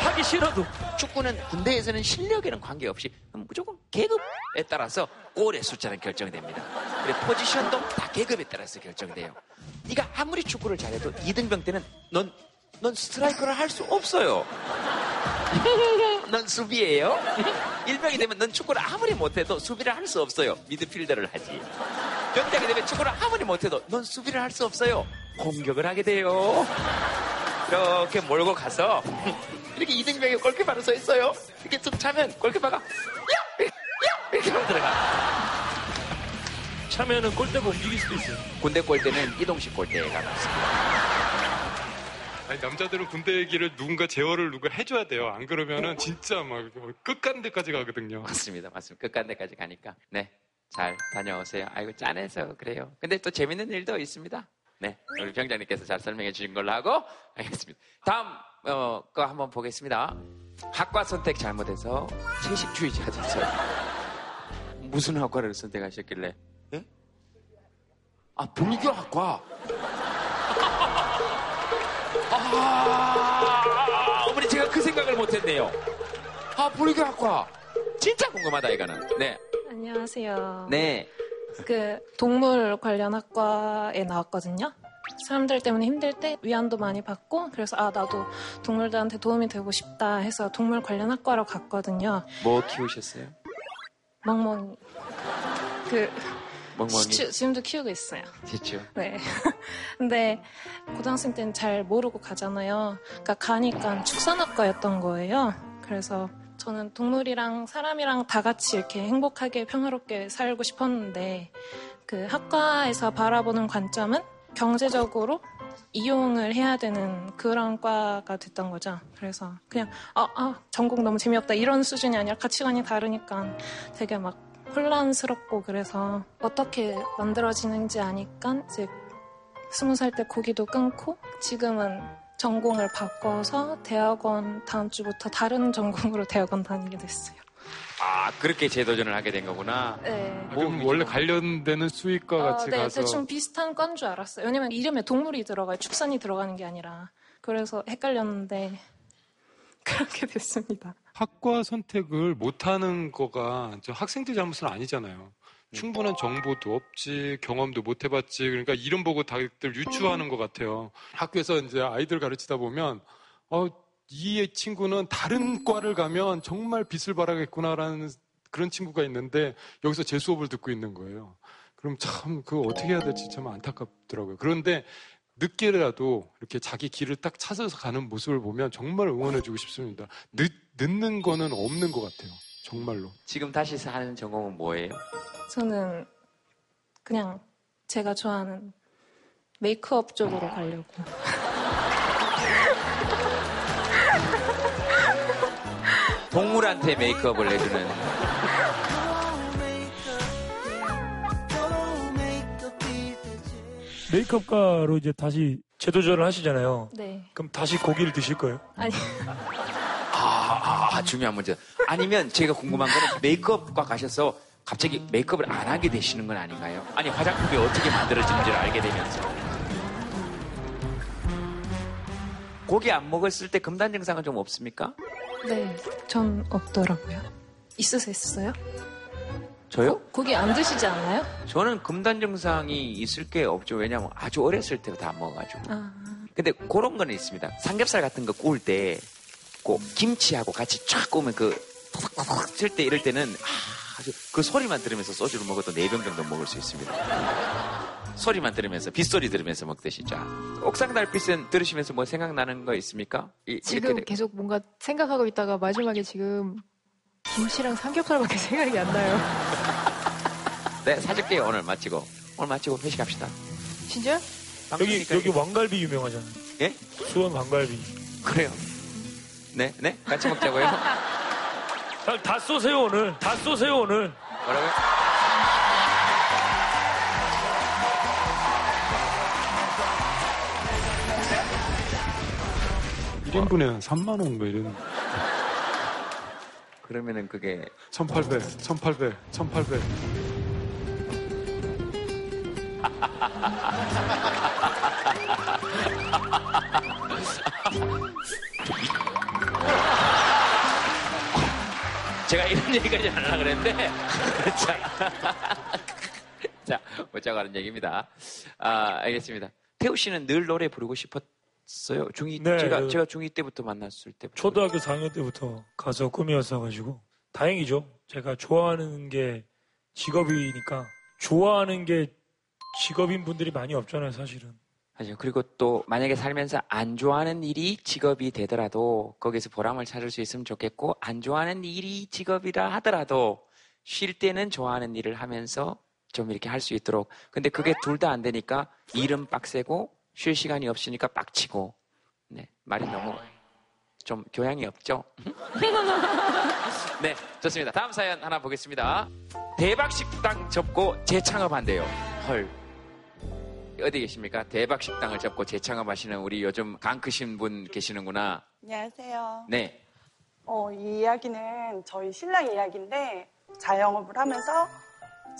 [SPEAKER 14] 하기 싫어도.
[SPEAKER 1] 축구는 군대에서는 실력에는 관계없이 무조건 계급에 따라서 골의 숫자는 결정됩니다. 그리고 포지션도 다 계급에 따라서 결정돼요. 네가 아무리 축구를 잘해도 2등병 때는 넌, 넌 스트라이커를 할 수 없어요. 넌 수비예요. 일병이 되면 넌 축구를 아무리 못해도 수비를 할 수 없어요. 미드필더를 하지. 병장이 되면 축구를 아무리 못해도 넌 수비를 할 수 없어요. 공격을 하게 돼요. 이렇게 몰고 가서 *laughs* 이렇게 이등병이 골키퍼로 서 있어요. 이렇게 툭 차면 골키퍼가 야! 야! 이렇게 하면 들어가.
[SPEAKER 14] 차면은 골대가 움직일 수도 있어요.
[SPEAKER 1] 군대 골대는 이동식 골대가 맞습니다.
[SPEAKER 11] 아니, 남자들은 군대 얘기를 누군가 제어를 누가 해줘야 돼요. 안 그러면은 진짜 막 끝간 데까지 가거든요.
[SPEAKER 1] 맞습니다. 맞습니다. 끝간 데까지 가니까. 네. 잘 다녀오세요. 아이고, 짠해서 그래요. 근데 또 재밌는 일도 있습니다. 네. 우리 병장님께서 잘 설명해 주신 걸로 하고, 알겠습니다. 다음, 어, 거 한번 보겠습니다. 학과 선택 잘못해서 채식주의자 됐어요. 무슨 학과를 선택하셨길래? 예? 아, 불교학과. 아, 어머니 제가 그 생각을 못했네요. 아, 불교학과. 진짜 궁금하다, 이거는. 네.
[SPEAKER 2] 안녕하세요.
[SPEAKER 1] 네.
[SPEAKER 2] 그 동물 관련 학과에 나왔거든요. 사람들 때문에 힘들 때 위안도 많이 받고 그래서 아 나도 동물들한테 도움이 되고 싶다 해서 동물 관련 학과로 갔거든요.
[SPEAKER 1] 뭐 키우셨어요?
[SPEAKER 2] 멍멍이. 그
[SPEAKER 1] 멍멍이.
[SPEAKER 2] 시추, 지금도 키우고 있어요.
[SPEAKER 1] 진짜.
[SPEAKER 2] 네. *laughs* 근데 고등학생 때는 잘 모르고 가잖아요. 그러니까 가니까 축산학과였던 거예요. 그래서 저는 동물이랑 사람이랑 다 같이 이렇게 행복하게 평화롭게 살고 싶었는데 그 학과에서 바라보는 관점은 경제적으로 이용을 해야 되는 그런 과가 됐던 거죠. 그래서 그냥 아, 아 전공 너무 재미없다 이런 수준이 아니라 가치관이 다르니까 되게 막 혼란스럽고 그래서 어떻게 만들어지는지 아니까 이제 스무 살 때 고기도 끊고 지금은 전공을 바꿔서 대학원 다음 주부터 다른 *laughs* 전공으로 대학원 다니게 됐어요.
[SPEAKER 1] 아, 그렇게 재도전을 하게 된 거구나.
[SPEAKER 2] 네.
[SPEAKER 11] 그럼 원래 관련되는 수익과 같이
[SPEAKER 2] 어, 네,
[SPEAKER 11] 가서
[SPEAKER 2] 대충 비슷한 건 줄 알았어요. 왜냐면 이름에 동물이 들어가요. 축산이 들어가는 게 아니라. 그래서 헷갈렸는데 *laughs* 그렇게 됐습니다.
[SPEAKER 11] 학과 선택을 못하는 거가 저 학생들 잘못은 아니잖아요. 충분한 정보도 없지, 경험도 못 해봤지. 그러니까 이름 보고 다들 유추하는 것 같아요. 학교에서 이제 아이들 가르치다 보면, 어, 이 친구는 다른 과를 가면 정말 빛을 발하겠구나라는 그런 친구가 있는데 여기서 제 수업을 듣고 있는 거예요. 그럼 참 그거 어떻게 해야 될지 참 안타깝더라고요. 그런데 늦게라도 이렇게 자기 길을 딱 찾아서 가는 모습을 보면 정말 응원해주고 싶습니다. 늦, 늦는 거는 없는 것 같아요. 정말로.
[SPEAKER 1] 지금 다시 하는 전공은 뭐예요?
[SPEAKER 2] 저는 그냥 제가 좋아하는 메이크업 쪽으로 가려고. *laughs*
[SPEAKER 1] 동물한테 메이크업을 해주는.
[SPEAKER 14] 메이크업과로 이제 다시 재도전을 하시잖아요.
[SPEAKER 2] 네.
[SPEAKER 14] 그럼 다시 고기를 드실 거예요?
[SPEAKER 2] 아니. *laughs*
[SPEAKER 1] 아, 아, 중요한 문제. 아니면 제가 궁금한 거는 메이크업과 가셔서 갑자기 메이크업을 안 하게 되시는 건 아닌가요? 아니, 화장품이 어떻게 만들어지는지를 알게 되면서. 고기 안 먹었을 때 금단 증상은 좀 없습니까?
[SPEAKER 2] 네, 전 없더라고요. 있으셨어요?
[SPEAKER 1] 저요?
[SPEAKER 2] 고기 안 드시지 않나요?
[SPEAKER 1] 저는 금단 증상이 있을 게 없죠. 왜냐면 아주 어렸을 때부터 안 먹어가지고.
[SPEAKER 2] 아,
[SPEAKER 1] 근데 그런 거는 있습니다. 삼겹살 같은 거 구울 때, 꼭 김치하고 같이 쫙 구우면 그, 톡톡톡 칠때 이럴 때는, 아, 아주 그 소리만 들으면서 소주를 먹어도 네 병 정도 먹을 수 있습니다. 소리만 들으면서, 빗소리 들으면서 먹듯이 쫙. 옥상 달빛은 들으시면서 뭐 생각나는 거 있습니까? 이-
[SPEAKER 13] 지금 계속 뭔가 생각하고 있다가 마지막에 지금 김치랑 삼겹살밖에 *laughs* 생각이 안 나요.
[SPEAKER 1] 네, 사줄게요. 오늘 마치고. 오늘 마치고 회식합시다.
[SPEAKER 13] 진짜?
[SPEAKER 14] 여기 여기 왕갈비 유명하잖아요.
[SPEAKER 1] 예?
[SPEAKER 14] 수원 왕갈비.
[SPEAKER 1] 그래요. 네, 네? 같이 먹자고요? *laughs*
[SPEAKER 14] 아, 다 쏘세요 오늘. 다 쏘세요 오늘.
[SPEAKER 1] 뭐라고요?
[SPEAKER 11] 1인분에 3만 원 뭐 이런.
[SPEAKER 1] 그러면은 그게
[SPEAKER 11] 1800, 1800, 1800.
[SPEAKER 1] 제가 이런 얘기까지 하려고 그랬는데 *laughs* 자, *laughs* 하는 얘기입니다. 아 알겠습니다. 태우 씨는 늘 노래 부르고 싶었어요. 중2
[SPEAKER 14] 네,
[SPEAKER 1] 제가
[SPEAKER 14] 그-
[SPEAKER 1] 제가 중2 때부터 만났을 때
[SPEAKER 14] 초등학교 4학년 때부터 가수 꿈이었어 가지고 다행이죠. 제가 좋아하는 게 직업이니까 좋아하는 게 직업인 분들이 많이 없잖아요, 사실은.
[SPEAKER 1] 그리고 또 만약에 살면서 안 좋아하는 일이 직업이 되더라도 거기서 보람을 찾을 수 있으면 좋겠고 안 좋아하는 일이 직업이라 하더라도 쉴 때는 좋아하는 일을 하면서 좀 이렇게 할 수 있도록. 근데 그게 둘 다 안 되니까 일은 빡세고 쉴 시간이 없으니까 빡치고. 네. 말이 너무 좀 교양이 없죠? *laughs* 네, 좋습니다. 다음 사연 하나 보겠습니다. 대박 식당 접고 재창업한대요. 헐. 어디 계십니까? 대박 식당을 접고 재창업하시는 우리 요즘 강 크신 분 계시는구나.
[SPEAKER 16] 안녕하세요.
[SPEAKER 1] 네.
[SPEAKER 16] 어, 이 이야기는 저희 신랑 이야기인데 자영업을 하면서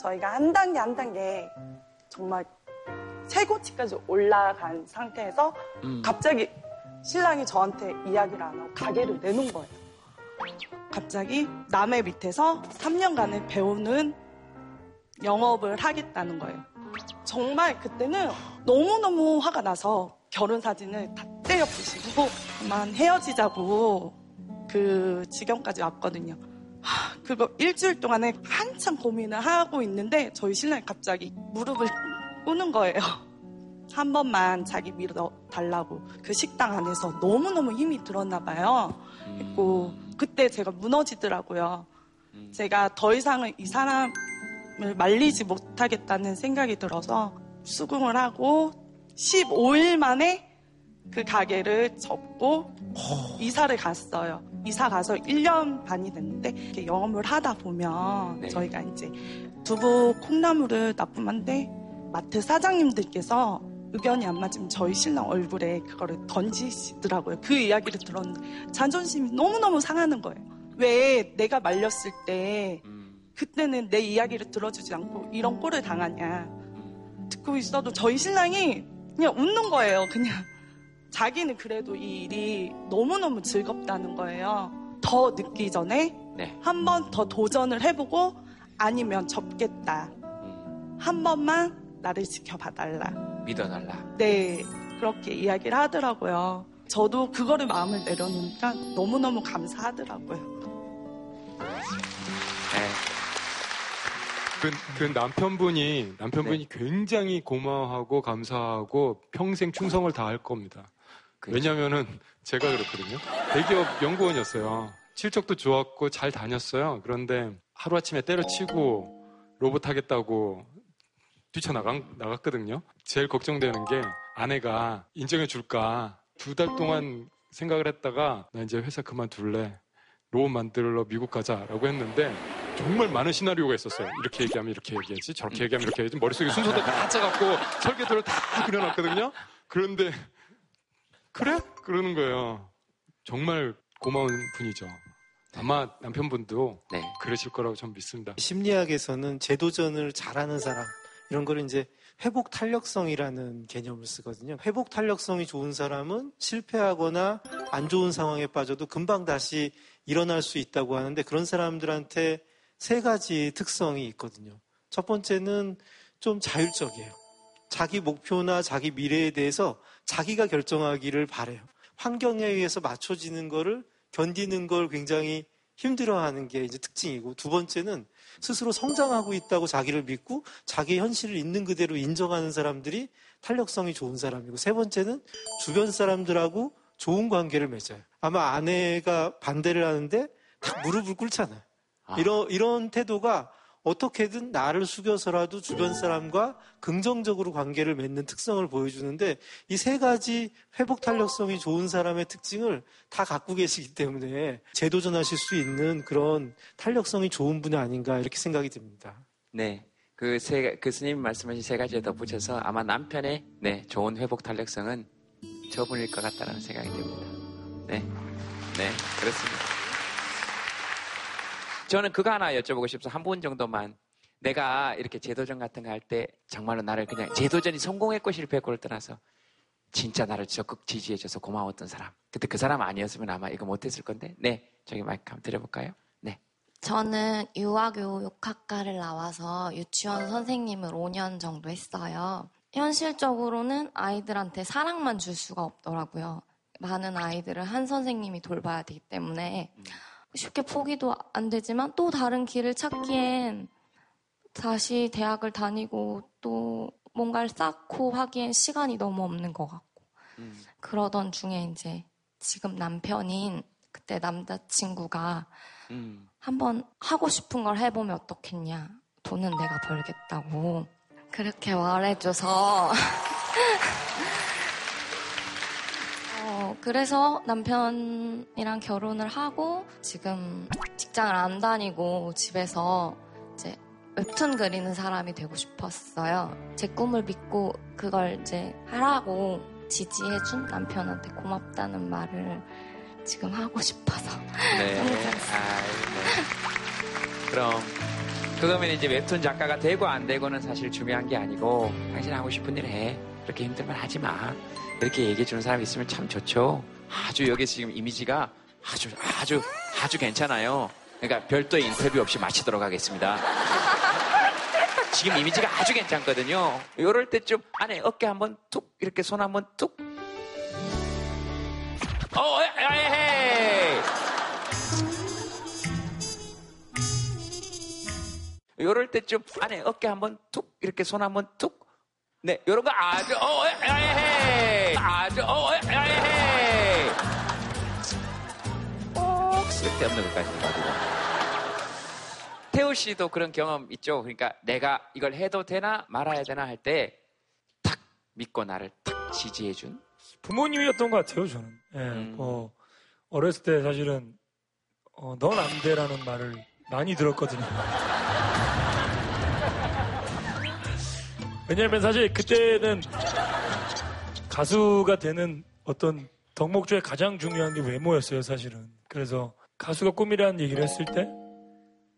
[SPEAKER 16] 저희가 한 단계 한 단계 정말 최고치까지 올라간 상태에서
[SPEAKER 1] 음.
[SPEAKER 16] 갑자기 신랑이 저한테 이야기를 안 하고 가게를 내놓은 거예요. 갑자기 남의 밑에서 3년간을 배우는 영업을 하겠다는 거예요. 정말 그때는 너무너무 화가 나서 결혼 사진을 다 떼어 부시고 그만 헤어지자고 그 지경까지 왔거든요. 하, 그거 일주일 동안에 한참 고민을 하고 있는데 저희 신랑이 갑자기 무릎을 꿇는 거예요. *laughs* 한 번만 자기 밀어 달라고 그 식당 안에서 너무너무 힘이 들었나 봐요. 그리고 그때 제가 무너지더라고요. 제가 더 이상은 이 사람 을 말리지 못하겠다는 생각이 들어서 수긍을 하고 15일 만에 그 가게를 접고 이사를 갔어요. 이사 가서 1년 반이 됐는데 이렇게 영업을 하다 보면
[SPEAKER 1] 네.
[SPEAKER 16] 저희가 이제 두부 콩나물을 납품한데 마트 사장님들께서 의견이 안 맞으면 저희 신랑 얼굴에 그거를 던지시더라고요. 그 이야기를 들었는데 자존심이 너무너무 상하는 거예요. 왜 내가 말렸을 때 그때는 내 이야기를 들어주지 않고 이런 꼴을 당하냐. 듣고 있어도 저희 신랑이 그냥 웃는 거예요. 그냥 자기는 그래도 이 일이 너무너무 즐겁다는 거예요. 더 늦기 전에
[SPEAKER 1] 네.
[SPEAKER 16] 한 번 더 도전을 해보고 아니면 접겠다. 한 번만 나를 지켜봐 달라.
[SPEAKER 1] 믿어달라.
[SPEAKER 16] 네, 그렇게 이야기를 하더라고요. 저도 그거를 마음을 내려놓으니까 너무너무 감사하더라고요.
[SPEAKER 1] 네.
[SPEAKER 11] 그, 그 남편분이 남편분이 굉장히 고마워하고 감사하고 평생 충성을 다할 겁니다. 왜냐면은 제가 그랬거든요. 대기업 연구원이었어요. 실적도 좋았고 잘 다녔어요. 그런데 하루아침에 때려치고 로봇 하겠다고 뛰쳐나간, 나갔거든요. 제일 걱정되는 게 아내가 인정해 줄까. 두 달 동안 생각을 했다가 나 이제 회사 그만둘래. 로봇 만들러 미국 가자라고 했는데 정말 많은 시나리오가 있었어요. 이렇게 얘기하면 이렇게 얘기하지, 저렇게 얘기하면 이렇게 얘기하지. 머릿속에 순서도 다 짜갖고 설계도를 다 그려놨거든요. 그런데 그래? 그러는 거예요. 정말 고마운 분이죠. 아마 남편분도 그러실 거라고 전 믿습니다.
[SPEAKER 9] 심리학에서는 재도전을 잘하는 사람 이런 거를 이제 회복 탄력성이라는 개념을 쓰거든요. 회복 탄력성이 좋은 사람은 실패하거나 안 좋은 상황에 빠져도 금방 다시 일어날 수 있다고 하는데 그런 사람들한테 세 가지 특성이 있거든요. 첫 번째는 좀 자율적이에요. 자기 목표나 자기 미래에 대해서 자기가 결정하기를 바래요. 환경에 의해서 맞춰지는 거를 견디는 걸 굉장히 힘들어하는 게 이제 특징이고 두 번째는 스스로 성장하고 있다고 자기를 믿고 자기 현실을 있는 그대로 인정하는 사람들이 탄력성이 좋은 사람이고 세 번째는 주변 사람들하고 좋은 관계를 맺어요. 아마 아내가 반대를 하는데 딱 무릎을 꿇잖아요. 이런 이런 태도가 어떻게든 나를 숙여서라도 주변 사람과 긍정적으로 관계를 맺는 특성을 보여주는데 이 세 가지 회복 탄력성이 좋은 사람의 특징을 다 갖고 계시기 때문에 재도전하실 수 있는 그런 탄력성이 좋은 분이 아닌가 이렇게 생각이 듭니다.
[SPEAKER 1] 네. 그 세, 그 스님 말씀하신 세 가지에 덧붙여서 아마 남편의 네, 좋은 회복 탄력성은 저분일 것 같다는 생각이 듭니다. 네. 네, 그렇습니다. 저는 그거 하나 여쭤보고 싶어서 한 분 정도만 내가 이렇게 재도전 같은 거 할 때 정말로 나를 그냥 재도전이 성공했고 실패했고를 떠나서 진짜 나를 적극 지지해줘서 고마웠던 사람. 그때 그 사람 아니었으면 아마 이거 못했을 건데. 네, 저기 마이크 한번 드려볼까요? 네.
[SPEAKER 17] 저는 유아교 육학과를 나와서 유치원 선생님을 5년 정도 했어요. 현실적으로는 아이들한테 사랑만 줄 수가 없더라고요. 많은 아이들을 한 선생님이 돌봐야 되기 때문에 쉽게 포기도 안 되지만 또 다른 길을 찾기엔 다시 대학을 다니고 또 뭔가를 쌓고 하기엔 시간이 너무 없는 것 같고 그러던 중에 이제 지금 남편인 그때 남자친구가
[SPEAKER 1] 음.
[SPEAKER 17] 한번 하고 싶은 걸 해보면 어떻겠냐. 돈은 내가 벌겠다고. 그렇게 말해줘서. *laughs* 어, 그래서 남편이랑 결혼을 하고 지금 직장을 안 다니고 집에서 이제 웹툰 그리는 사람이 되고 싶었어요. 제 꿈을 믿고 그걸 이제 하라고 지지해준 남편한테 고맙다는 말을 지금 하고 싶어서.
[SPEAKER 1] 네. *laughs* 아이, 네. 그럼 그거면 이제 웹툰 작가가 되고 안 되고는 사실 중요한 게 아니고 당신 하고 싶은 일 해. 그렇게 힘들면 하지 마. 이렇게 얘기해 주는 사람이 있으면 참 좋죠. 아주 여기 지금 이미지가 아주 아주 아주 괜찮아요. 그러니까 별도의 인터뷰 없이 마치도록 하겠습니다. 지금 이미지가 아주 괜찮거든요. 이럴 때쯤 안에 어깨 한번 툭 이렇게 손 한번 툭. 어, 에헤이. 요럴 때쯤 안에 어깨 한번 툭 이렇게 손 한번 툭. 네, 요런 거 아주 어, 에헤이. 아주 어, 에헤이. 꼭 쓸데없는 것까지 가지고. 태호 씨도 그런 경험 있죠? 그러니까 내가 이걸 해도 되나 말아야 되나 할 때 탁 믿고 나를 탁 지지해준
[SPEAKER 14] 부모님이었던 것 같아요, 저는. 예, 뭐, 어렸을 때 사실은, 어, 넌 안 돼라는 말을 많이 들었거든요. 왜냐면 사실 그때는 가수가 되는 어떤 덕목 중에 가장 중요한 게 외모였어요, 사실은. 그래서 가수가 꿈이라는 얘기를 했을 때,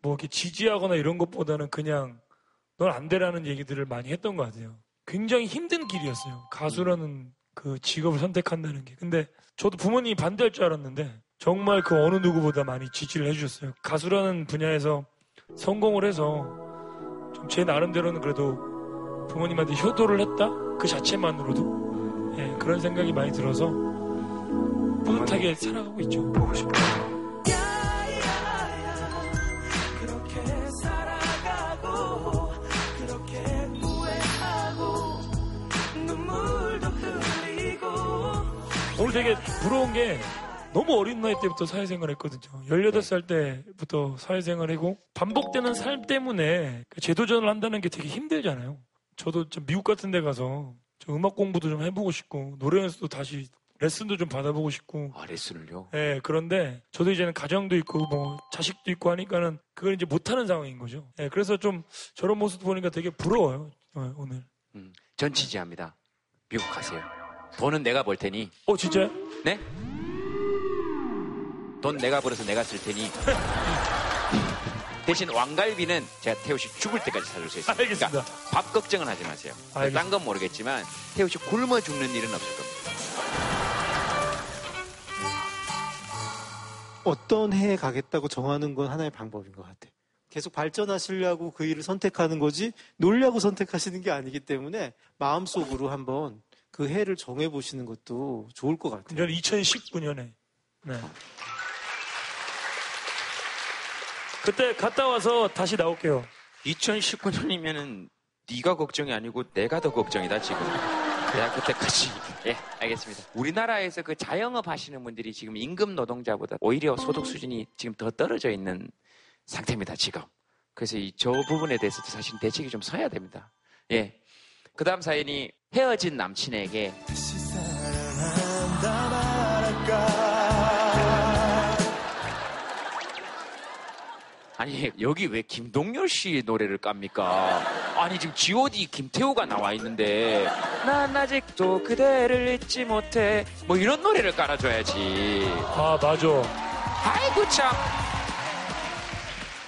[SPEAKER 14] 뭐 이렇게 지지하거나 이런 것보다는 그냥 넌안 돼라는 얘기들을 많이 했던 것 같아요. 굉장히 힘든 길이었어요. 가수라는 그 직업을 선택한다는 게. 근데 저도 부모님이 반대할 줄 알았는데 정말 그 어느 누구보다 많이 지지를 해주셨어요. 가수라는 분야에서 성공을 해서 좀 제 나름대로는 그래도 부모님한테 효도를 했다? 그 자체만으로도 예, 그런 생각이 많이 들어서 뿌듯하게 살아가고 있죠. 보고 싶어요. 오늘 되게 부러운 게 너무 어린 나이 때부터 사회생활 했거든요. 18살 때부터 사회생활 하고 반복되는 삶 때문에 그 재도전을 한다는 게 되게 힘들잖아요. 저도 좀 미국 같은 데 가서 좀 음악 공부도 좀 해보고 싶고 노래 연습도 다시 레슨도 좀 받아보고 싶고
[SPEAKER 1] 아, 레슨을요?
[SPEAKER 14] 예, 그런데 저도 이제는 가정도 있고 뭐 자식도 있고 하니까는 그걸 이제 못하는 상황인 거죠. 예, 그래서 좀 저런 모습 보니까 되게 부러워요. 어, 오늘.
[SPEAKER 1] 음, 전 지지합니다. 미국 가세요. 돈은 내가 벌 테니.
[SPEAKER 14] 어, 진짜요?
[SPEAKER 1] 네? 돈 내가 벌어서 내가 쓸 테니. *laughs* 대신 왕갈비는 제가 태우 씨 죽을 때까지 사줄 수 있습니다.
[SPEAKER 14] 알겠습니다.
[SPEAKER 1] 그러니까 밥 걱정은 하지 마세요.
[SPEAKER 14] 알겠습니다.
[SPEAKER 1] 딴건 모르겠지만 태우 씨 굶어 죽는 일은 없을 겁니다.
[SPEAKER 9] 어떤 해에 가겠다고 정하는 건 하나의 방법인 것 같아요. 계속 발전하시려고 그 일을 선택하는 거지 놀려고 선택하시는 게 아니기 때문에 마음속으로 한번 그 해를 정해보시는 것도 좋을 것 같아요.
[SPEAKER 14] 저는 2019년에. 네. 그때 갔다 와서 다시 나올게요.
[SPEAKER 1] 2019년이면은 네가 걱정이 아니고 내가 더 걱정이다 지금. 내가 그때까지. *laughs* 예, 알겠습니다. 우리나라에서 그 자영업 하시는 분들이 지금 임금 노동자보다 오히려 소득 수준이 지금 더 떨어져 있는 상태입니다 지금. 그래서 이 저 부분에 대해서도 사실 대책이 좀 서야 됩니다. 예. 그 다음 사연이 헤어진 남친에게 아니 여기 왜 김동률 씨 노래를 깝니까? 아니 지금 G.O.D 김태호가 나와 있는데 난 아직도 그대를 잊지 못해. 뭐 이런 노래를 깔아줘야지.
[SPEAKER 14] 아, 맞아.
[SPEAKER 1] 아이고, 참.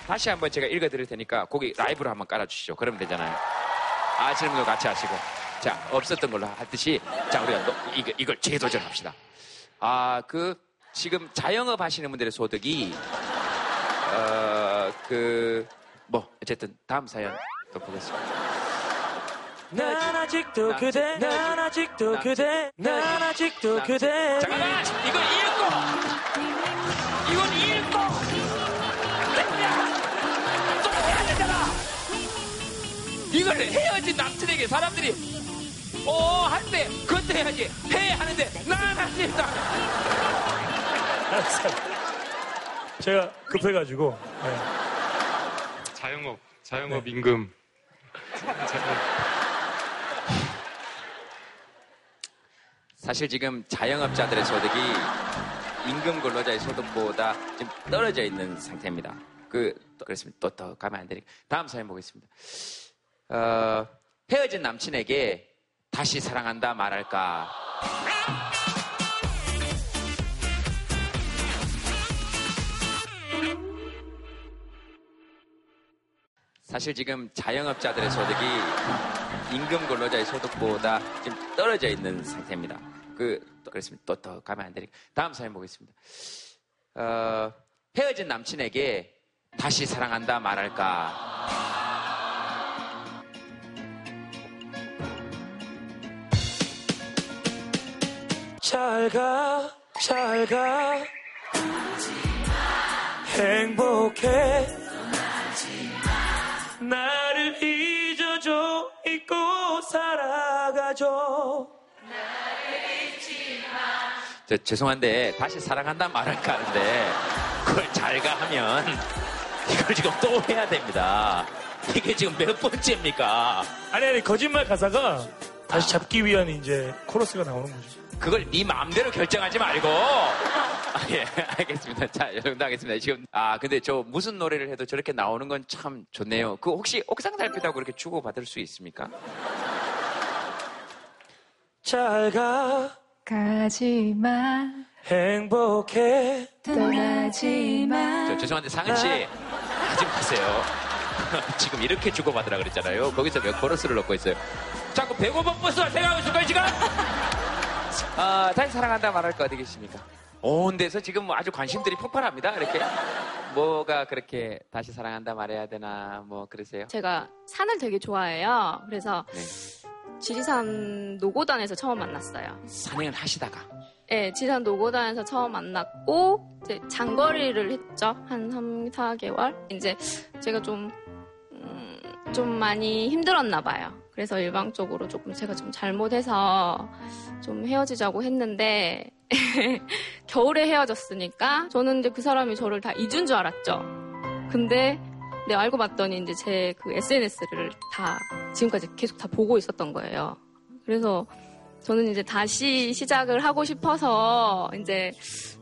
[SPEAKER 1] 다시 한번 제가 읽어드릴 테니까 거기 라이브로 한번 깔아주시죠. 그러면 되잖아요. 아시는 분들 같이 하시고. 자, 없었던 걸로 하듯이. 자, 우리가 너- 이거, 이걸 재도전합시다. 아, 그, 지금 자영업 하시는 분들의 소득이, 어, 그, 뭐, 어쨌든 다음 사연 또 보겠습니다.
[SPEAKER 14] 난 아직도 그대, 난 아직도 그대, 난 아직도 그대.
[SPEAKER 1] 잠깐만! 이걸 읽고! 이건 읽고! 또 해야 되잖아! 이걸 헤어진 남친에게 사람들이, 어, 할 때, 그것도 해야지. 해! 하는데, 난 아직도!
[SPEAKER 14] 제가 급해가지고. 네.
[SPEAKER 11] 자영업, 자영업 임금.
[SPEAKER 1] 사실 지금 자영업자들의 소득이 임금 근로자의 소득보다 좀 떨어져 있는 상태입니다. 그, 또 그랬으면 또, 더 가면 안 되니까. 다음 사연 보겠습니다. 어, 헤어진 남친에게 다시 사랑한다 말할까. 사실 지금 자영업자들의 소득이 임금 근로자의 소득보다 좀 떨어져 있는 상태입니다. 그, 또 그랬으면 또, 더 가면 안 되니까. 다음 사연 보겠습니다. 어, 헤어진 남친에게 다시 사랑한다 말할까.
[SPEAKER 14] 잘 가, 잘 가. 행복해. 나를 잊어줘, 잊고 살아가줘.
[SPEAKER 1] 저, 죄송한데, 다시 사랑한다 말할까 하는데, 그걸 잘가 하면, 이걸 지금 또 해야 됩니다. 이게 지금 몇 번째입니까?
[SPEAKER 14] 아니, 아니, 거짓말 가사가 다시 잡기 위한 이제 코러스가 나오는 거죠.
[SPEAKER 1] 그걸 네 마음대로 결정하지 말고. 아, 예, 알겠습니다. 자, 여러분도 하겠습니다. 지금, 아, 근데 저 무슨 노래를 해도 저렇게 나오는 건 참 좋네요. 그 혹시 옥상 달빛하고 그렇게 주고받을 수 있습니까?
[SPEAKER 14] 잘 가,
[SPEAKER 10] 가지 마,
[SPEAKER 14] 행복해.
[SPEAKER 10] 떠나지 마.
[SPEAKER 1] 저, 죄송한데 상은 씨, 하지 마세요. *laughs* 지금 이렇게 주고받으라 그랬잖아요. 거기서 몇 코러스를 넣고 있어요. 자꾸 105번 버스가 생각하고 있을 거예요, 지금? 아, 다시 사랑한다 말할 거 어디 계십니까? 온 데서 지금 뭐 아주 관심들이 폭발합니다. 이렇게. 뭐가 그렇게 다시 사랑한다 말해야 되나, 뭐, 그러세요?
[SPEAKER 18] 제가 산을 되게 좋아해요. 그래서
[SPEAKER 1] 네.
[SPEAKER 18] 지리산 노고단에서 처음 만났어요.
[SPEAKER 1] 산행을 하시다가.
[SPEAKER 18] 네, 지리산 노고단에서 처음 만났고 이제 장거리를 했죠. 한 3, 4개월. 이제 제가 좀, 음, 좀 많이 힘들었나 봐요. 그래서 일방적으로 조금 제가 좀 잘못해서 좀 헤어지자고 했는데 *laughs* 겨울에 헤어졌으니까 저는 이제 그 사람이 저를 다 잊은 줄 알았죠. 근데 네, 알고 봤더니 이제 제 그 SNS를 다 지금까지 계속 다 보고 있었던 거예요. 그래서 저는 이제 다시 시작을 하고 싶어서 이제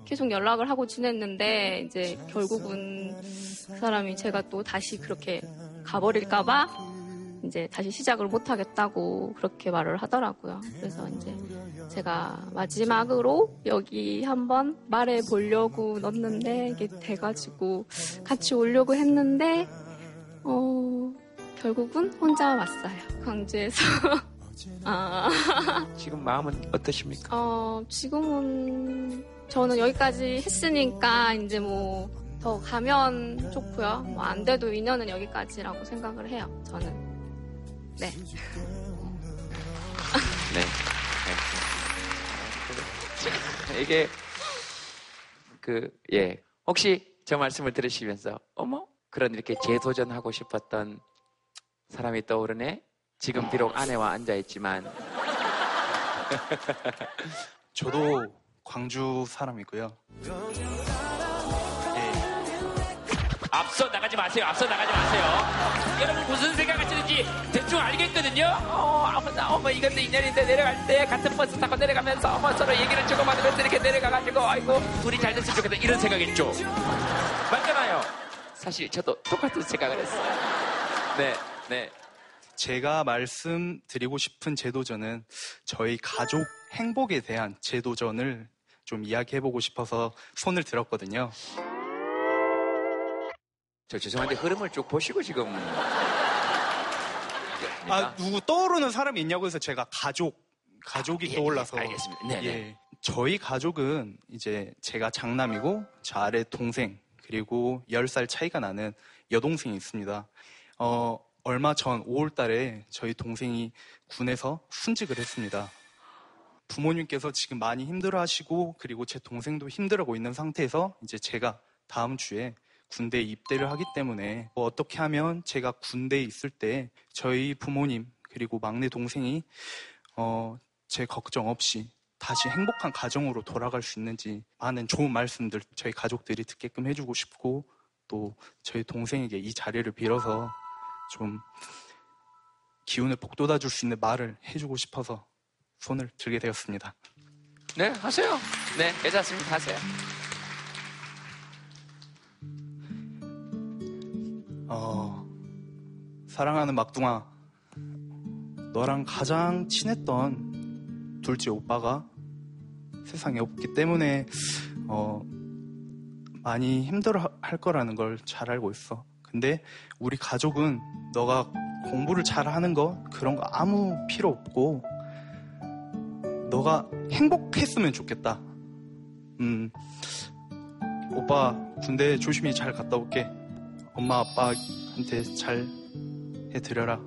[SPEAKER 18] 계속 연락을 하고 지냈는데 이제 결국은 그 사람이 제가 또 다시 그렇게 가버릴까봐 이제 다시 시작을 못 하겠다고 그렇게 말을 하더라고요. 그래서 이제 제가 마지막으로 여기 한번 말해 보려고 넣었는데 이게 돼가지고 같이 오려고 했는데 어 결국은 혼자 왔어요. 광주에서. *laughs* 아,
[SPEAKER 1] 지금 마음은 어떠십니까?
[SPEAKER 18] 어, 지금은 저는 여기까지 했으니까 이제 뭐 더 가면 좋고요. 뭐 안 돼도 인연은 여기까지라고 생각을 해요. 저는. 네.
[SPEAKER 1] 네. 네. 이게 그 예. 혹시 저 말씀을 들으시면서 어머 그런 이렇게 재도전하고 싶었던 사람이 떠오르네. 지금 비록 아내와 앉아 있지만 *laughs*
[SPEAKER 19] 저도 광주 사람이고요.
[SPEAKER 1] 앞서 나가지 마세요. 앞서 나가지 마세요. 여러분 무슨 생각 하시는지 대충 알겠거든요. 어, 어머, 나, 어머, 이건데 인연인데 내려갈 때 같은 버스 타고 내려가면서 어머 서로 얘기를 주고받으면서 이렇게 내려가가지고 아이고 둘이 잘 됐으면 좋겠다 이런 생각했죠. 맞잖아요. 사실 저도 똑같은 생각을 했어요. 네, 네.
[SPEAKER 19] 제가 말씀드리고 싶은 제도전은 저희 가족 행복에 대한 제도전을 좀 이야기해보고 싶어서 손을 들었거든요.
[SPEAKER 1] 저 죄송한데 흐름을 쭉 보시고 지금
[SPEAKER 19] 아, 누구 떠오르는 사람이 있냐고 해서 제가 가족, 가족이
[SPEAKER 1] 예,
[SPEAKER 19] 떠올라서.
[SPEAKER 1] 예, 알겠습니다. 네, 네.
[SPEAKER 19] 예. 저희 가족은 이제 제가 장남이고 저 아래 동생 그리고 10살 차이가 나는 여동생이 있습니다. 어, 얼마 전 5월 달에 저희 동생이 군에서 순직을 했습니다. 부모님께서 지금 많이 힘들어 하시고 그리고 제 동생도 힘들어하고 있는 상태에서 이제 제가 다음 주에 군대에 입대를 하기 때문에 뭐 어떻게 하면 제가 군대에 있을 때 저희 부모님 그리고 막내 동생이 어, 제 걱정 없이 다시 행복한 가정으로 돌아갈 수 있는지 많은 좋은 말씀들 저희 가족들이 듣게끔 해주고 싶고 또 저희 동생에게 이 자리를 빌어서 좀 기운을 북돋아 줄 수 있는 말을 해주고 싶어서 손을 들게 되었습니다.
[SPEAKER 1] 네 하세요. 네 괜찮습니다. 하세요.
[SPEAKER 19] 어, 사랑하는 막둥아, 너랑 가장 친했던 둘째 오빠가 세상에 없기 때문에 어, 많이 힘들어 할 거라는 걸 잘 알고 있어. 근데 우리 가족은 너가 공부를 잘 하는 거 그런 거 아무 필요 없고 너가 행복했으면 좋겠다. 음, 오빠 군대 조심히 잘 갔다 올게. 엄마 아빠한테 잘 해드려라.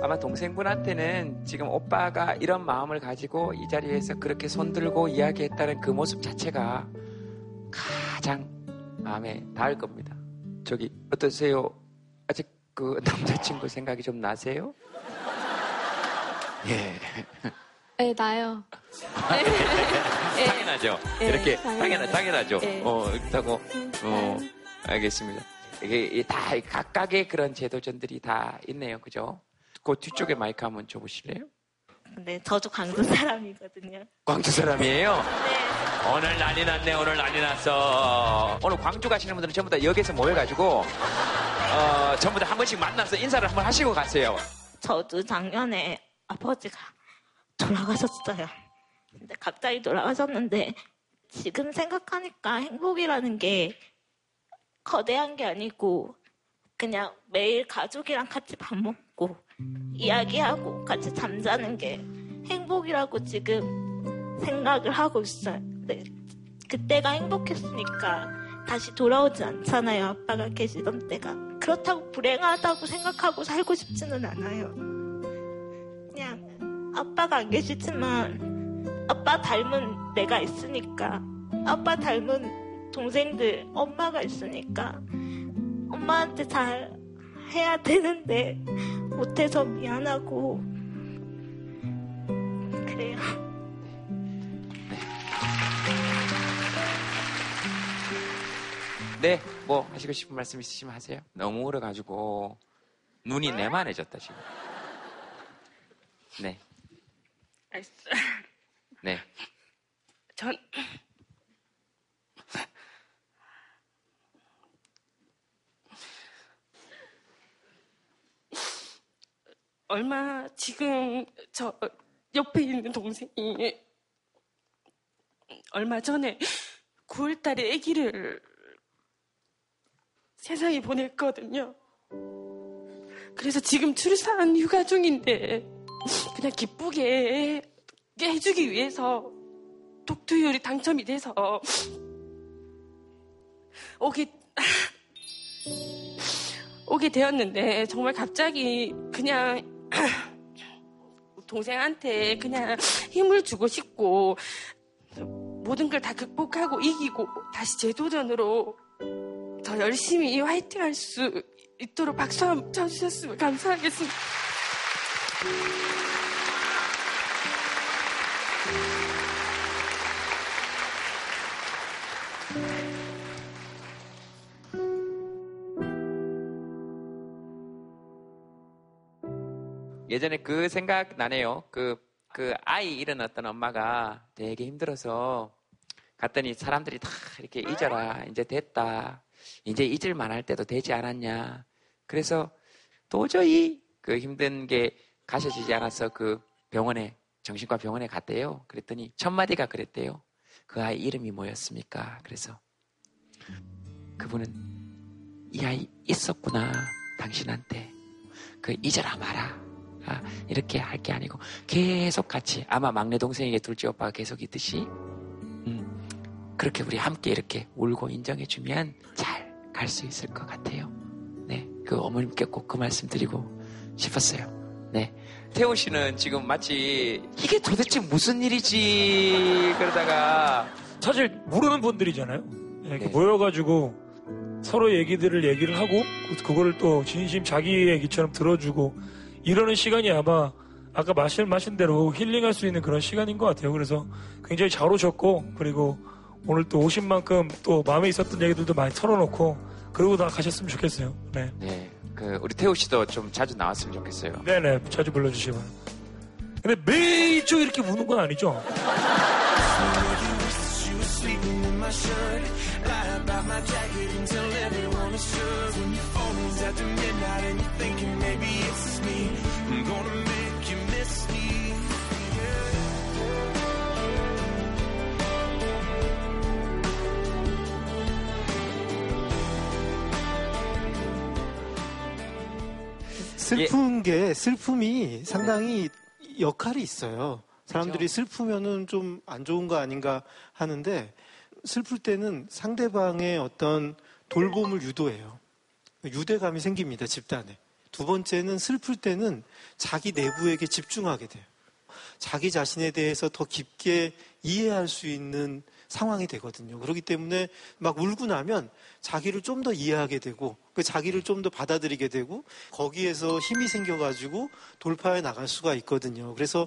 [SPEAKER 1] 아마 동생분한테는 지금 오빠가 이런 마음을 가지고 이 자리에서 그렇게 손들고 이야기했다는 그 모습 자체가 가장 마음에 닿을 겁니다. 저기 어떠세요? 아직 그 남자친구 생각이 좀 나세요? *laughs* 예.
[SPEAKER 18] 네, 나요. *laughs*
[SPEAKER 1] 당연하죠.
[SPEAKER 18] 예,
[SPEAKER 1] 이렇게
[SPEAKER 18] 당연하죠.
[SPEAKER 1] 당연하, 당연하죠.
[SPEAKER 18] 예.
[SPEAKER 1] 어, 그렇다고 어, 알겠습니다. 이게 다 각각의 그런 제도전들이 다 있네요, 그죠? 그 뒤쪽에 마이크 한번 줘 보실래요?
[SPEAKER 20] 네, 저도 광주 사람이거든요.
[SPEAKER 1] 광주 사람이에요? 오늘 난리 났네, 오늘 난리 났어. 오늘 광주 가시는 분들은 전부 다 여기서 모여가지고, 어, 전부 다 한 번씩 만나서 인사를 한번 하시고 가세요.
[SPEAKER 20] 저도 작년에 아버지가 돌아가셨어요. 근데 갑자기 돌아가셨는데 지금 생각하니까 행복이라는 게 거대한 게 아니고 그냥 매일 가족이랑 같이 밥 먹고 이야기하고 같이 잠자는 게 행복이라고 지금 생각을 하고 있어요. 근데 그때가 행복했으니까 다시 돌아오지 않잖아요. 아빠가 계시던 때가. 그렇다고 불행하다고 생각하고 살고 싶지는 않아요. 그냥 아빠가 안 계시지만 아빠 닮은 내가 있으니까 아빠 닮은 동생들 엄마가 있으니까 엄마한테 잘 해야 되는데 못해서 미안하고 그래요.
[SPEAKER 1] 네, 뭐 하시고 싶은 말씀 있으시면 하세요. 너무 울어가지고 눈이 내만해졌다 지금. 네, 네.
[SPEAKER 20] 전 얼마 지금 저 옆에 있는 동생이 얼마 전에 9월달에 아기를 세상에 보냈거든요. 그래서 지금 출산 휴가 중인데 그냥 기쁘게 해주기 위해서 독투율이 당첨이 돼서 오게 오게 되었는데 정말 갑자기 그냥 동생한테 그냥 힘을 주고 싶고 모든 걸 다 극복하고 이기고 다시 재도전으로 더 열심히 화이팅 할 수 있도록 박수 한번 쳐주셨으면 감사하겠습니다.
[SPEAKER 1] 예전에 그 생각 나네요. 그, 그 아이 잃어놨던 엄마가 되게 힘들어서 갔더니 사람들이 다 이렇게 잊어라. 이제 됐다. 이제 잊을 만 할 때도 되지 않았냐. 그래서 도저히 그 힘든 게 가셔지지 않아서 그 병원에, 정신과 병원에 갔대요. 그랬더니 첫 마디가 그랬대요. 그 아이 이름이 뭐였습니까? 그래서 그분은 이 아이 있었구나. 당신한테. 그 잊어라 마라. 아, 이렇게 할 게 아니고 계속 같이 아마 막내 동생에게 둘째 오빠가 계속 있듯이 음, 그렇게 우리 함께 이렇게 울고 인정해 주면 잘 갈 수 있을 것 같아요. 네, 그 어머님께 꼭 그 말씀 드리고 싶었어요. 네, 태호 씨는 지금 마치 이게 도대체 무슨 일이지 그러다가
[SPEAKER 14] 사실 모르는 분들이잖아요. 예, 이렇게 모여가지고 서로 얘기들을 얘기를 하고 그- 그거를 또 진심 자기 얘기처럼 들어주고 이러는 시간이 아마 아까 마신 마신 대로 힐링할 수 있는 그런 시간인 것 같아요. 그래서 굉장히 잘 오셨고 그리고 오늘 또 오신 만큼 또 마음에 있었던 얘기들도 많이 털어놓고 그러고 다 가셨으면 좋겠어요. 네.
[SPEAKER 1] 네, 그 우리 태호 씨도 좀 자주 나왔으면 좋겠어요.
[SPEAKER 14] 네네 자주 바랍니다. 근데 매주 이렇게 우는 건 아니죠?
[SPEAKER 9] 슬픈 게 슬픔이 상당히 역할이 있어요. 사람들이 슬프면은 좀 안 좋은 거 아닌가 하는데 슬플 때는 상대방의 어떤 돌봄을 유도해요. 유대감이 생깁니다, 집단에. 두 번째는 슬플 때는 자기 내부에게 집중하게 돼요. 자기 자신에 대해서 더 깊게 이해할 수 있는 상황이 되거든요. 그렇기 때문에 막 울고 나면 자기를 좀 더 이해하게 되고 그 자기를 좀 더 받아들이게 되고 거기에서 힘이 생겨가지고 돌파해 나갈 수가 있거든요. 그래서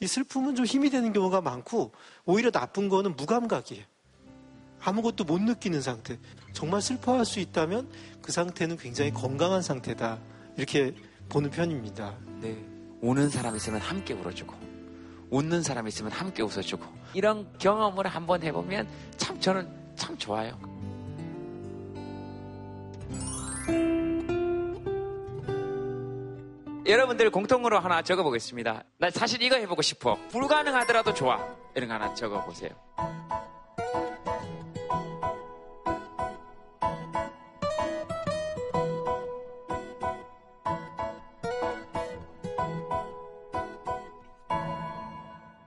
[SPEAKER 9] 이 슬픔은 좀 힘이 되는 경우가 많고 오히려 나쁜 거는 무감각이에요. 아무것도 못 느끼는 상태. 정말 슬퍼할 수 있다면 그 상태는 굉장히 건강한 상태다. 이렇게 보는 편입니다.
[SPEAKER 1] 네. 우는 사람 있으면 함께 울어주고, 웃는 사람 있으면 함께 웃어주고, 이런 경험을 한번 해보면 참 저는 참 좋아요. 여러분들 공통으로 하나 적어보겠습니다. 나 사실 이거 해보고 싶어. 불가능하더라도 좋아. 이런 거 하나 적어보세요.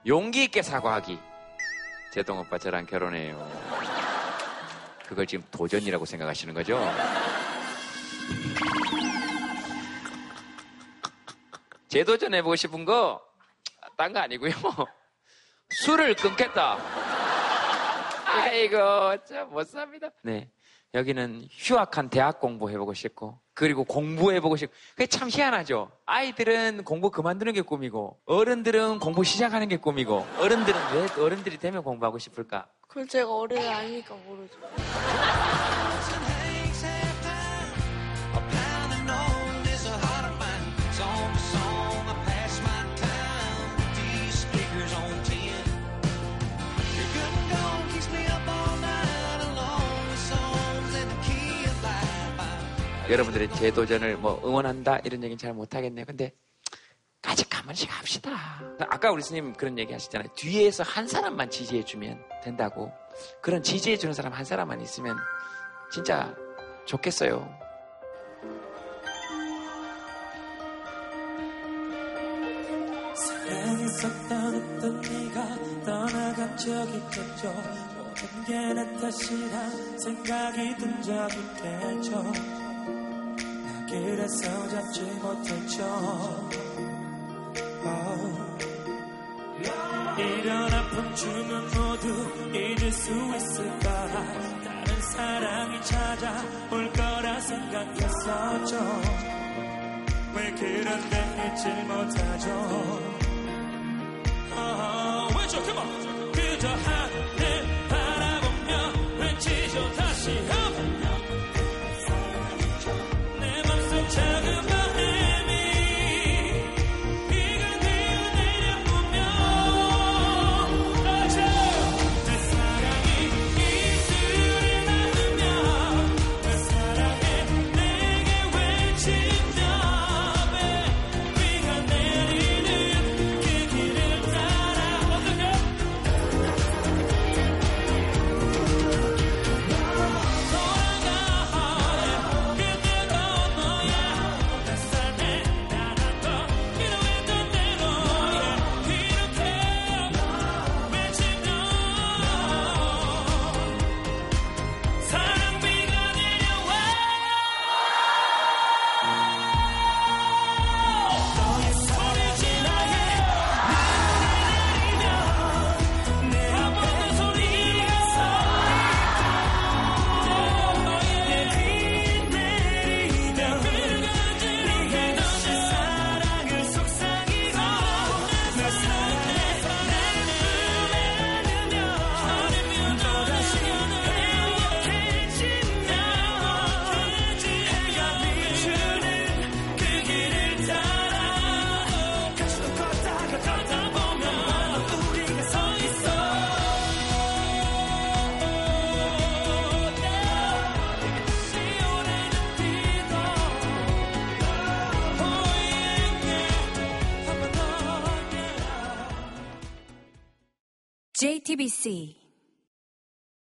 [SPEAKER 1] 용기 있게 사과하기. 제동 오빠 저랑 결혼해요. 그걸 지금 도전이라고 생각하시는 거죠? 재도전 해보고 싶은 거, 딴 거 아니고요. 술을 끊겠다. 아이고, 참, 못 삽니다. 네. 여기는 휴학한 대학 공부해보고 싶고, 그리고 공부해보고 싶고, 그게 참 희한하죠. 아이들은 공부 그만두는 게 꿈이고, 어른들은 공부 시작하는 게 꿈이고, 어른들은 왜 어른들이 되면 공부하고 싶을까?
[SPEAKER 5] 그걸 제가 어른이 아니니까 모르죠.
[SPEAKER 1] 여러분들의 재도전을 뭐 응원한다 이런 얘기는 잘 못하겠네요. 근데 아직 한 번씩 합시다. 아까 우리 스님 그런 얘기 하시잖아요. 뒤에서 한 사람만 지지해주면 된다고. 그런 지지해주는 사람 한 사람만 있으면 진짜 좋겠어요.
[SPEAKER 12] 생각이 든 적이 있겠죠 나 그래서 잡지 못했죠 어. 이런 아픔쯤은 모두 잊을 수 있을까? 다른 사랑이 찾아올 거라 생각했었죠. 왜 그런데 잊질 못하죠? 아, 외쳐, come on. 그저